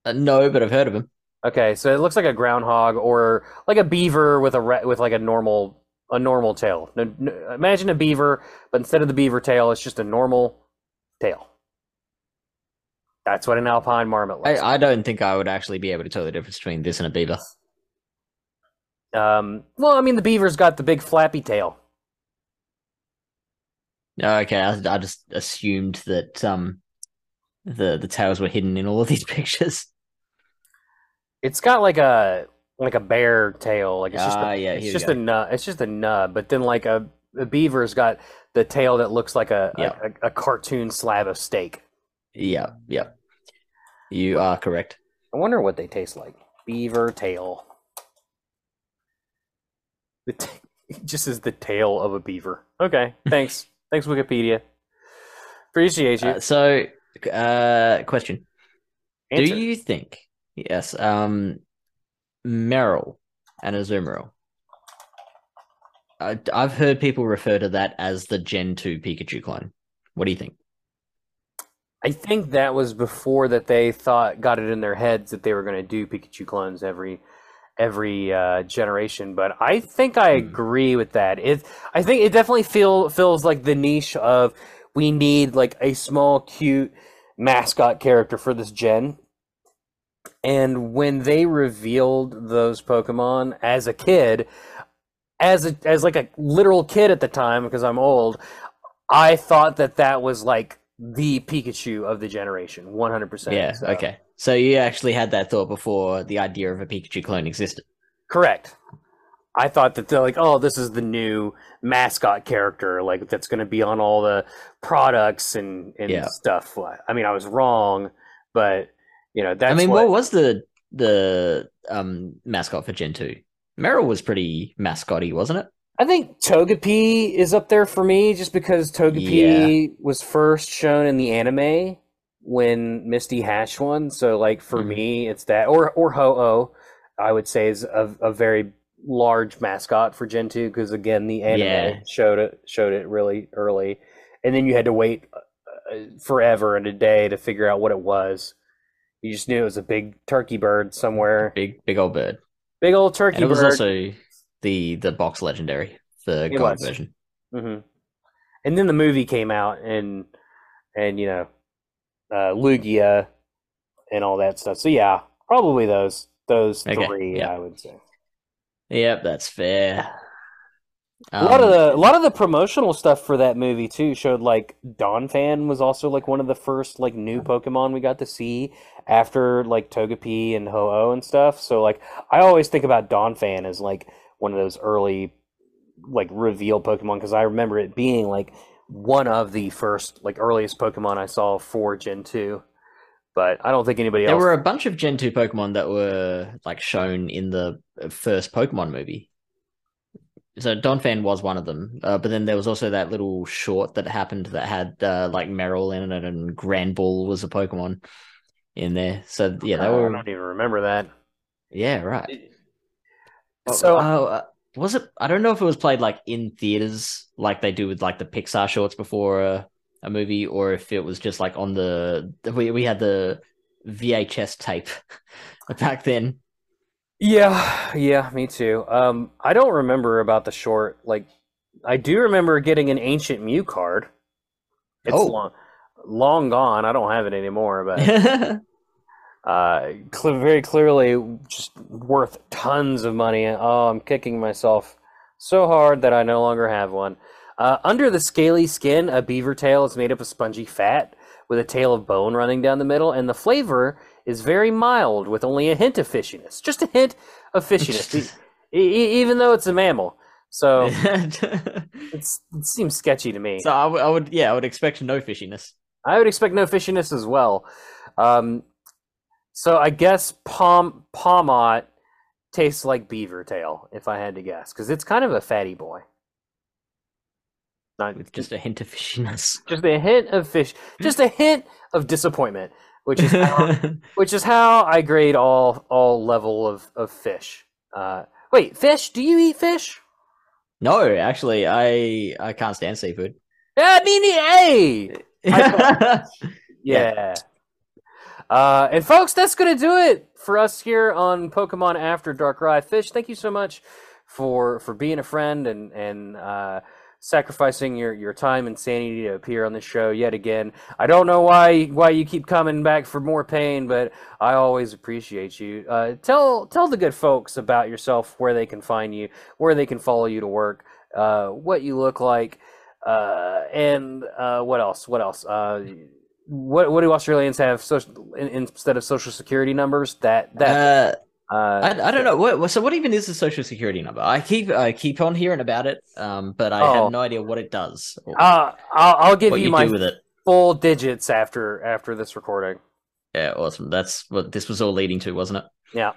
Speaker 2: Uh, no, but I've heard of them.
Speaker 1: Okay, so it looks like a groundhog or like a beaver with a re- with like a normal a normal tail. No, no, imagine a beaver, but instead of the beaver tail, it's just a normal tail. That's what an alpine marmot looks.
Speaker 2: I, I don't think I would actually be able to tell the difference between this and a beaver.
Speaker 1: Um, well, I mean, the beaver's got the big flappy tail.
Speaker 2: Okay, I, I just assumed that um the the tails were hidden in all of these pictures.
Speaker 1: It's got like a like a bear tail. Like it's just
Speaker 2: Ah,
Speaker 1: a,
Speaker 2: yeah,
Speaker 1: it's just a nub. It's just a nub. But then like a, a beaver's got the tail that looks like a,
Speaker 2: Yeah.
Speaker 1: a, a cartoon slab of steak.
Speaker 2: Yeah, yeah. You are correct.
Speaker 1: I wonder what they taste like. Beaver tail. The t- just is the tail of a beaver. Okay, thanks. thanks, Wikipedia. Appreciate you.
Speaker 2: Uh, so, uh, question:
Speaker 1: Answer.
Speaker 2: Do you think? Yes. Um, Marill and Azumarill. I, I've heard people refer to that as the Gen two Pikachu clone. What do you think?
Speaker 1: I think that was before that they thought got it in their heads that they were going to do Pikachu clones every every uh, generation. But I think I
Speaker 2: Hmm.
Speaker 1: agree with that. It I think it definitely feel feels like the niche of we need like a small cute mascot character for this gen. And when they revealed those Pokemon as a kid, as a, as like a literal kid at the time because I'm old, I thought that that was like the Pikachu of the generation, 100%.
Speaker 2: Yeah.
Speaker 1: So-
Speaker 2: Okay. So you actually had that thought before the idea of a Pikachu clone existed.
Speaker 1: Correct. I thought that they're like, oh, this is the new mascot character, like that's going to be on all the products and and
Speaker 2: Yeah.
Speaker 1: stuff. I mean, I was wrong, but you know, that's
Speaker 2: I mean,
Speaker 1: what,
Speaker 2: what was the the um mascot for Gen two? Marill was pretty mascotty, wasn't it?
Speaker 1: I think Togepi is up there for me, just because Togepi was first shown in the anime when Misty hatched one. So, like for
Speaker 2: Mhm.
Speaker 1: me, it's that, or or Ho-Oh, I would say is a, a very large mascot for Gen two because again, the anime
Speaker 2: Yeah.
Speaker 1: showed it showed it really early, and then you had to wait uh, forever and a day to figure out what it was. You just knew it was a big turkey bird somewhere,
Speaker 2: Big big old bird.
Speaker 1: big old turkey
Speaker 2: And it was
Speaker 1: bird.
Speaker 2: also the the box legendary, the
Speaker 1: It
Speaker 2: gold
Speaker 1: was.
Speaker 2: version.
Speaker 1: hmm And then the movie came out, and and you know, uh, Lugia, and all that stuff. So yeah, probably those those
Speaker 2: Okay,
Speaker 1: three.
Speaker 2: yeah.
Speaker 1: I would say
Speaker 2: Yep, that's fair.
Speaker 1: A lot of
Speaker 2: Um,
Speaker 1: the a lot of the promotional stuff for that movie too showed like Donphan was also like one of the first like new Pokemon we got to see after like Togepi and Ho-Oh and stuff. So like I always think about Donphan as like one of those early like reveal Pokemon because I remember it being like one of the first like earliest Pokemon I saw for Gen 2. But I don't think anybody
Speaker 2: there
Speaker 1: else
Speaker 2: were a bunch of Gen two Pokemon that were like shown in the first Pokemon movie. So Donphan was one of them, uh, but then there was also that little short that happened that had uh, like Marill in it, and Granbull was a Pokemon in there. So yeah, they were.
Speaker 1: I don't even remember that.
Speaker 2: yeah right.
Speaker 1: So
Speaker 2: Oh, uh, was it? I don't know if it was played like in theaters, like they do with like the Pixar shorts before a, a movie, or if it was just like on the we we had the VHS tape back then.
Speaker 1: Yeah, yeah, me too. Um, I don't remember about the short. Like, I do remember getting an ancient Mew card. It's
Speaker 2: Oh.
Speaker 1: long, long gone. I don't have it anymore, but uh, cl- very clearly just worth tons of money. Oh, I'm kicking myself so hard that I no longer have one. Uh, under the scaly skin, a beaver tail is made up of spongy fat with a tail of bone running down the middle, and the flavor is very mild with only a hint of fishiness. Just a hint of fishiness, e- even though it's a mammal. So it's, it seems sketchy to me.
Speaker 2: so I would- would, yeah, I would expect no fishiness.
Speaker 1: I would expect no fishiness as well. Um, so I guess Pom Pawmot tastes like beaver tail, if I had to guess, because it's kind of a fatty boy. Not
Speaker 2: with just a hint of fishiness.
Speaker 1: just a hint of fish, just a hint of disappointment, which is how, which is how I grade all all level of of fish. Uh, wait, fish? Do you eat fish?
Speaker 2: no, actually, I I can't stand seafood.
Speaker 1: Yeah, me neither. Hey, Yeah. Uh, and folks, that's going to do it for us here on Pokemon After Darkrai. Fish, thank you so much for for being a friend and and uh, sacrificing your, your time and sanity to appear on the show yet again. I don't know why why you keep coming back for more pain, but I always appreciate you. Uh, tell tell the good folks about yourself, where they can find you, where they can follow you to work, uh, what you look like, uh, and uh, what else? What else? Uh, what what do Australians have social, in, instead of social security numbers? That that
Speaker 2: Uh,
Speaker 1: uh,
Speaker 2: I, I don't know. What, so what even is the social security number? I keep I keep on hearing about it, um, but I
Speaker 1: Oh.
Speaker 2: have no idea what it does. Or
Speaker 1: uh, I'll, I'll give you
Speaker 2: you
Speaker 1: my
Speaker 2: with it.
Speaker 1: full digits after after this recording.
Speaker 2: Yeah, awesome. That's what this was all leading to, wasn't it?
Speaker 1: Yeah.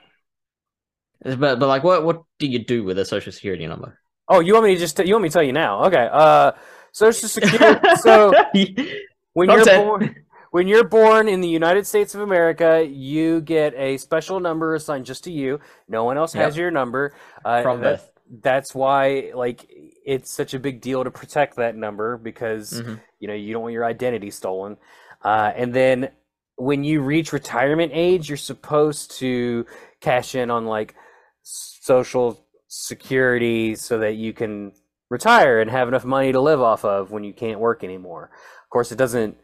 Speaker 2: But but like, what what do you do with a social security number?
Speaker 1: Oh, you want me to just t- you want me to tell you now? Okay. Uh, social security. so when you're born when you're born in the United States of America, you get a special number assigned just to you. No one else has
Speaker 2: Yep.
Speaker 1: your number. Uh,
Speaker 2: from
Speaker 1: that- that's why like it's such a big deal to protect that number because
Speaker 2: Mhm.
Speaker 1: you know you don't want your identity stolen uh, and then when you reach retirement age you're supposed to cash in on like social security so that you can retire and have enough money to live off of when you can't work anymore of course it doesn't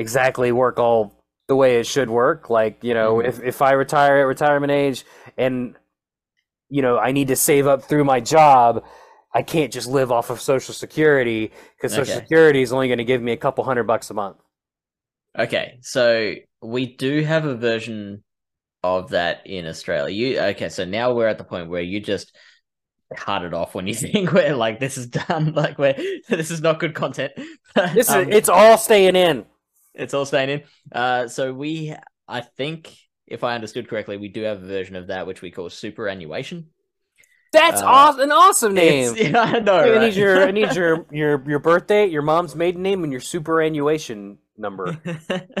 Speaker 1: exactly work all the way it should work like you know
Speaker 2: Mhm.
Speaker 1: if, if i retire at retirement age and you know i need to save up through my job i can't just live off of social security because social
Speaker 2: Okay.
Speaker 1: security is only going to give me a couple hundred bucks a month
Speaker 2: Okay, so we do have a version of that in Australia. You okay? So now we're at the point where you just cut it off when you think we're like this is done. Like we're this is not good content.
Speaker 1: this
Speaker 2: Um,
Speaker 1: is it's all staying in
Speaker 2: it's all staying in. Uh, so we, I think, if I understood correctly, we do have a version of that which we call superannuation.
Speaker 1: that's
Speaker 2: uh,
Speaker 1: aw- an awesome name
Speaker 2: yeah, I know.
Speaker 1: I
Speaker 2: right?
Speaker 1: need your I need your your your birthday, your mom's maiden name, and your superannuation number.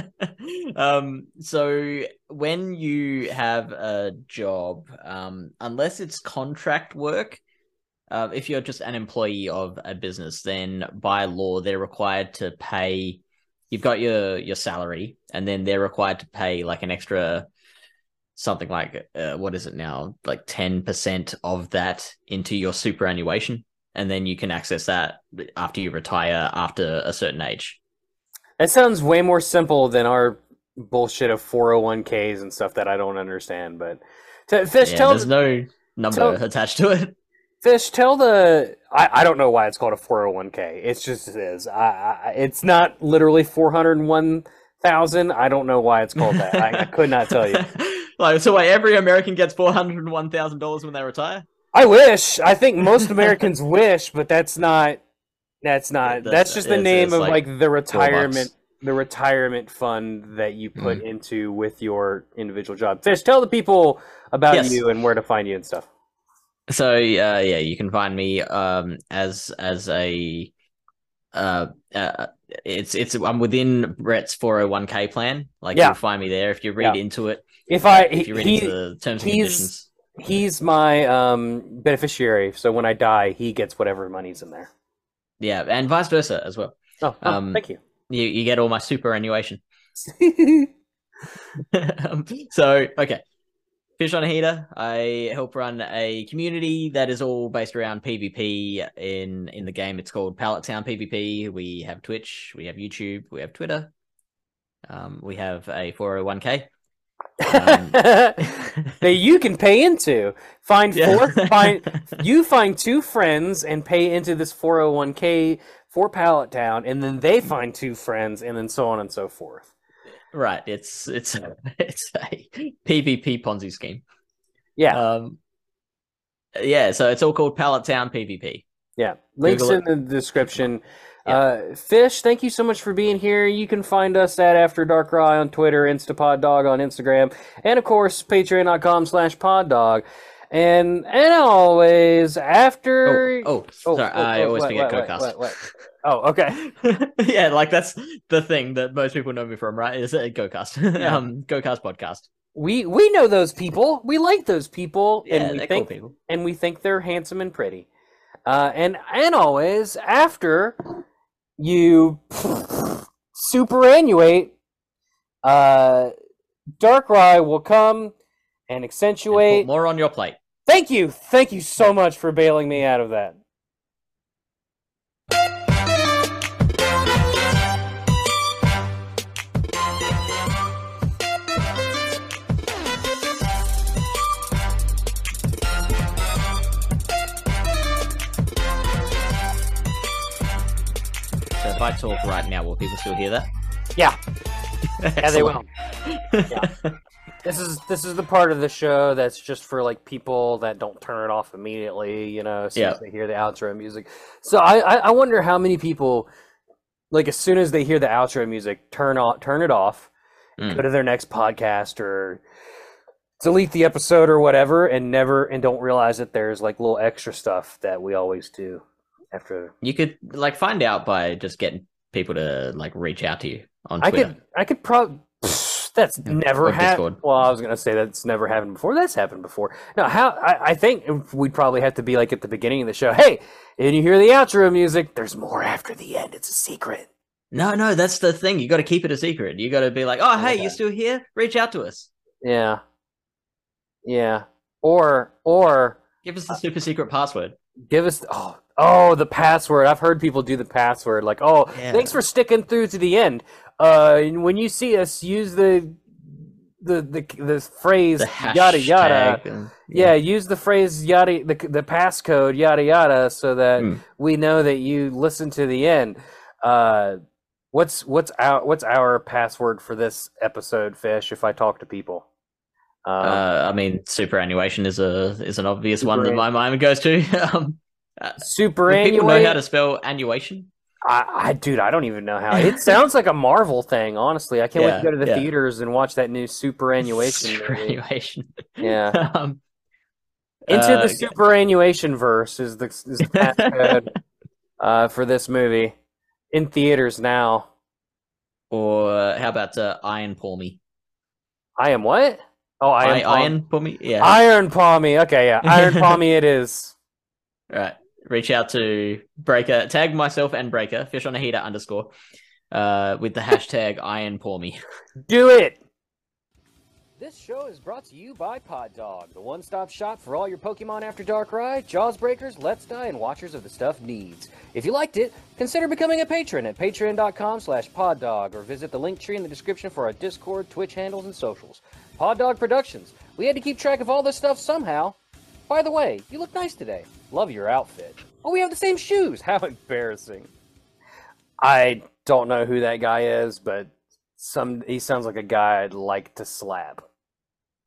Speaker 2: um, so when you have a job, um, unless it's contract work, uh, if you're just an employee of a business, then by law they're required to pay. You've got your your salary, and then they're required to pay like an extra something like uh, what is it now, like ten percent of that into your superannuation, and then you can access that after you retire after a certain age.
Speaker 1: That sounds way more simple than our bullshit of 401ks and stuff that I don't understand. But t- Fish,
Speaker 2: Yeah,
Speaker 1: tell
Speaker 2: there's no number
Speaker 1: tell-
Speaker 2: attached to it.
Speaker 1: Fish, tell the I, I don't know why it's called a 401k. It's just it is. I, I it's not literally 401,000. I don't know why it's called that. I, I could not tell you.
Speaker 2: like, so wait, every American gets four hundred and one thousand dollars when they retire.
Speaker 1: I wish. I think most Americans wish, but that's not. That's not.
Speaker 2: That's-
Speaker 1: That's, just the name of
Speaker 2: like
Speaker 1: like, the retirement, the retirement fund that you put
Speaker 2: Mm-hmm.
Speaker 1: into with your individual job. Fish, tell the people about
Speaker 2: Yes.
Speaker 1: you and where to find you and stuff.
Speaker 2: So uh, yeah, you can find me um as as a uh, uh it's it's I'm within Bret's 401k plan. Like
Speaker 1: Yeah.
Speaker 2: you'll find me there if you read
Speaker 1: Yeah.
Speaker 2: into it.
Speaker 1: If I
Speaker 2: if you read
Speaker 1: he,
Speaker 2: into the terms and conditions.
Speaker 1: he's my um beneficiary, so when I die, he gets whatever money's in there.
Speaker 2: Yeah, and vice versa as well.
Speaker 1: Oh, oh,
Speaker 2: Um,
Speaker 1: thank you.
Speaker 2: You you get all my superannuation. Um, so okay Fish on Heater. I help run a community that is all based around PvP in in the game. It's called Pallet Town PvP. We have Twitch, we have YouTube, we have Twitter. Um, we have a 401k. Um,
Speaker 1: that you can pay into. Find
Speaker 2: Yeah.
Speaker 1: four find you find two friends and pay into this 401k for Pallet Town, and then they find two friends, and then so on and so forth.
Speaker 2: Right. It's it's it's a PvP Ponzi scheme.
Speaker 1: Yeah,
Speaker 2: Um, yeah. So it's all called Pallet Town PvP.
Speaker 1: yeah. Links
Speaker 2: Google
Speaker 1: in the description.
Speaker 2: Yeah.
Speaker 1: Uh, Fish, thank you so much for being here. You can find us at After Darkrai on Twitter, Instapod Dog on Instagram, and of course, patreon.com slash Pod Dog. And and always after
Speaker 2: Oh, oh,
Speaker 1: Oh,
Speaker 2: sorry.
Speaker 1: oh,
Speaker 2: I
Speaker 1: oh,
Speaker 2: always
Speaker 1: wait,
Speaker 2: forget
Speaker 1: wait,
Speaker 2: GoCast.
Speaker 1: wait, wait, Oh, okay.
Speaker 2: yeah, like that's the thing that most people know me from, right? Is a GoCast,
Speaker 1: Yeah.
Speaker 2: um, GoCast podcast.
Speaker 1: We we know those people. We like those people,
Speaker 2: Yeah,
Speaker 1: and we think
Speaker 2: cool people.
Speaker 1: and we think they're handsome and pretty. Uh, and and always after you superannuate, uh, Darkrai will come and
Speaker 2: And
Speaker 1: accentuate.
Speaker 2: put more on your plate.
Speaker 1: Thank you, thank you so much for bailing me out of that.
Speaker 2: If I talk right now, will people still hear that?
Speaker 1: Yeah, yeah, they will.
Speaker 2: Excellent.
Speaker 1: This is this is the part of the show that's just for like people that don't turn it off immediately, you know, as soon
Speaker 2: Yeah.
Speaker 1: as they hear the outro music. So I, I I wonder how many people, like as soon as they hear the outro music, turn off turn it off,
Speaker 2: Mm.
Speaker 1: go to their next podcast or delete the episode or whatever, and never and don't realize that there's like little extra stuff that we always do after.
Speaker 2: You could like find out by just getting people to like reach out to you on
Speaker 1: I
Speaker 2: Twitter.
Speaker 1: could I could probably. That's never happened. Well, I was gonna say that's never happened before. That's happened before. No, how I, I think we'd probably have to be like at the beginning of the show. Hey, and you hear the outro music. There's more after the end. It's a secret.
Speaker 2: No, no, that's the thing. You got to keep it a secret. You got to be like, oh, hey,
Speaker 1: Okay.
Speaker 2: you still here? Reach out to us.
Speaker 1: Yeah, yeah. Or or
Speaker 2: Give us the super secret password.
Speaker 1: give us oh oh the password. I've heard people do the password like oh
Speaker 2: Yeah.
Speaker 1: thanks for sticking through to the end. Uh, when you see us, use the the the the phrase
Speaker 2: The
Speaker 1: yada yada.
Speaker 2: and-
Speaker 1: Yeah, use the phrase yada the the passcode yada yada so that
Speaker 2: Hmm.
Speaker 1: we know that you listen to the end. Uh, what's what's our what's our password for this episode, Fish? If I talk to people, um,
Speaker 2: Uh, I mean, superannuation is a is an obvious one that my mind goes to. would people know how to spell annuation?
Speaker 1: I, I dude, I don't even know how. It sounds like a Marvel thing. Honestly, I can't wait to go to the
Speaker 2: yeah.
Speaker 1: theaters and watch that new superannuation. movie.
Speaker 2: Superannuation.
Speaker 1: Yeah,
Speaker 2: um,
Speaker 1: into
Speaker 2: uh,
Speaker 1: the superannuation verse is the is the passcode uh, for this movie in theaters now.
Speaker 2: or uh, how about uh, iron Pawmi?
Speaker 1: I am what? Oh, I am
Speaker 2: I,
Speaker 1: Palm-
Speaker 2: iron Pawmi. Yeah.
Speaker 1: Iron Pawmi. Okay, yeah, Iron Pawmi. It is.
Speaker 2: Right. Reach out to Breaker. Tag myself and Breaker. Fish on a heater underscore. Uh, with the hashtag iron Pawmi.
Speaker 1: Do it. This show is brought to you by Pod Dog, the one-stop shop for all your Pokemon After Darkrai, Jaws Breakers, Let's Die, and Watchers of the Stuff needs. If you liked it, consider becoming a patron at patreon.com slash poddog or visit the link tree in the description for our Discord, Twitch handles, and socials. Pod Dog Productions. We had to keep track of all this stuff somehow. By the way, you look nice today. Love your outfit. Oh, we have the same shoes. How embarrassing. I don't know who that guy is, but some he sounds like a guy I'd like to slap.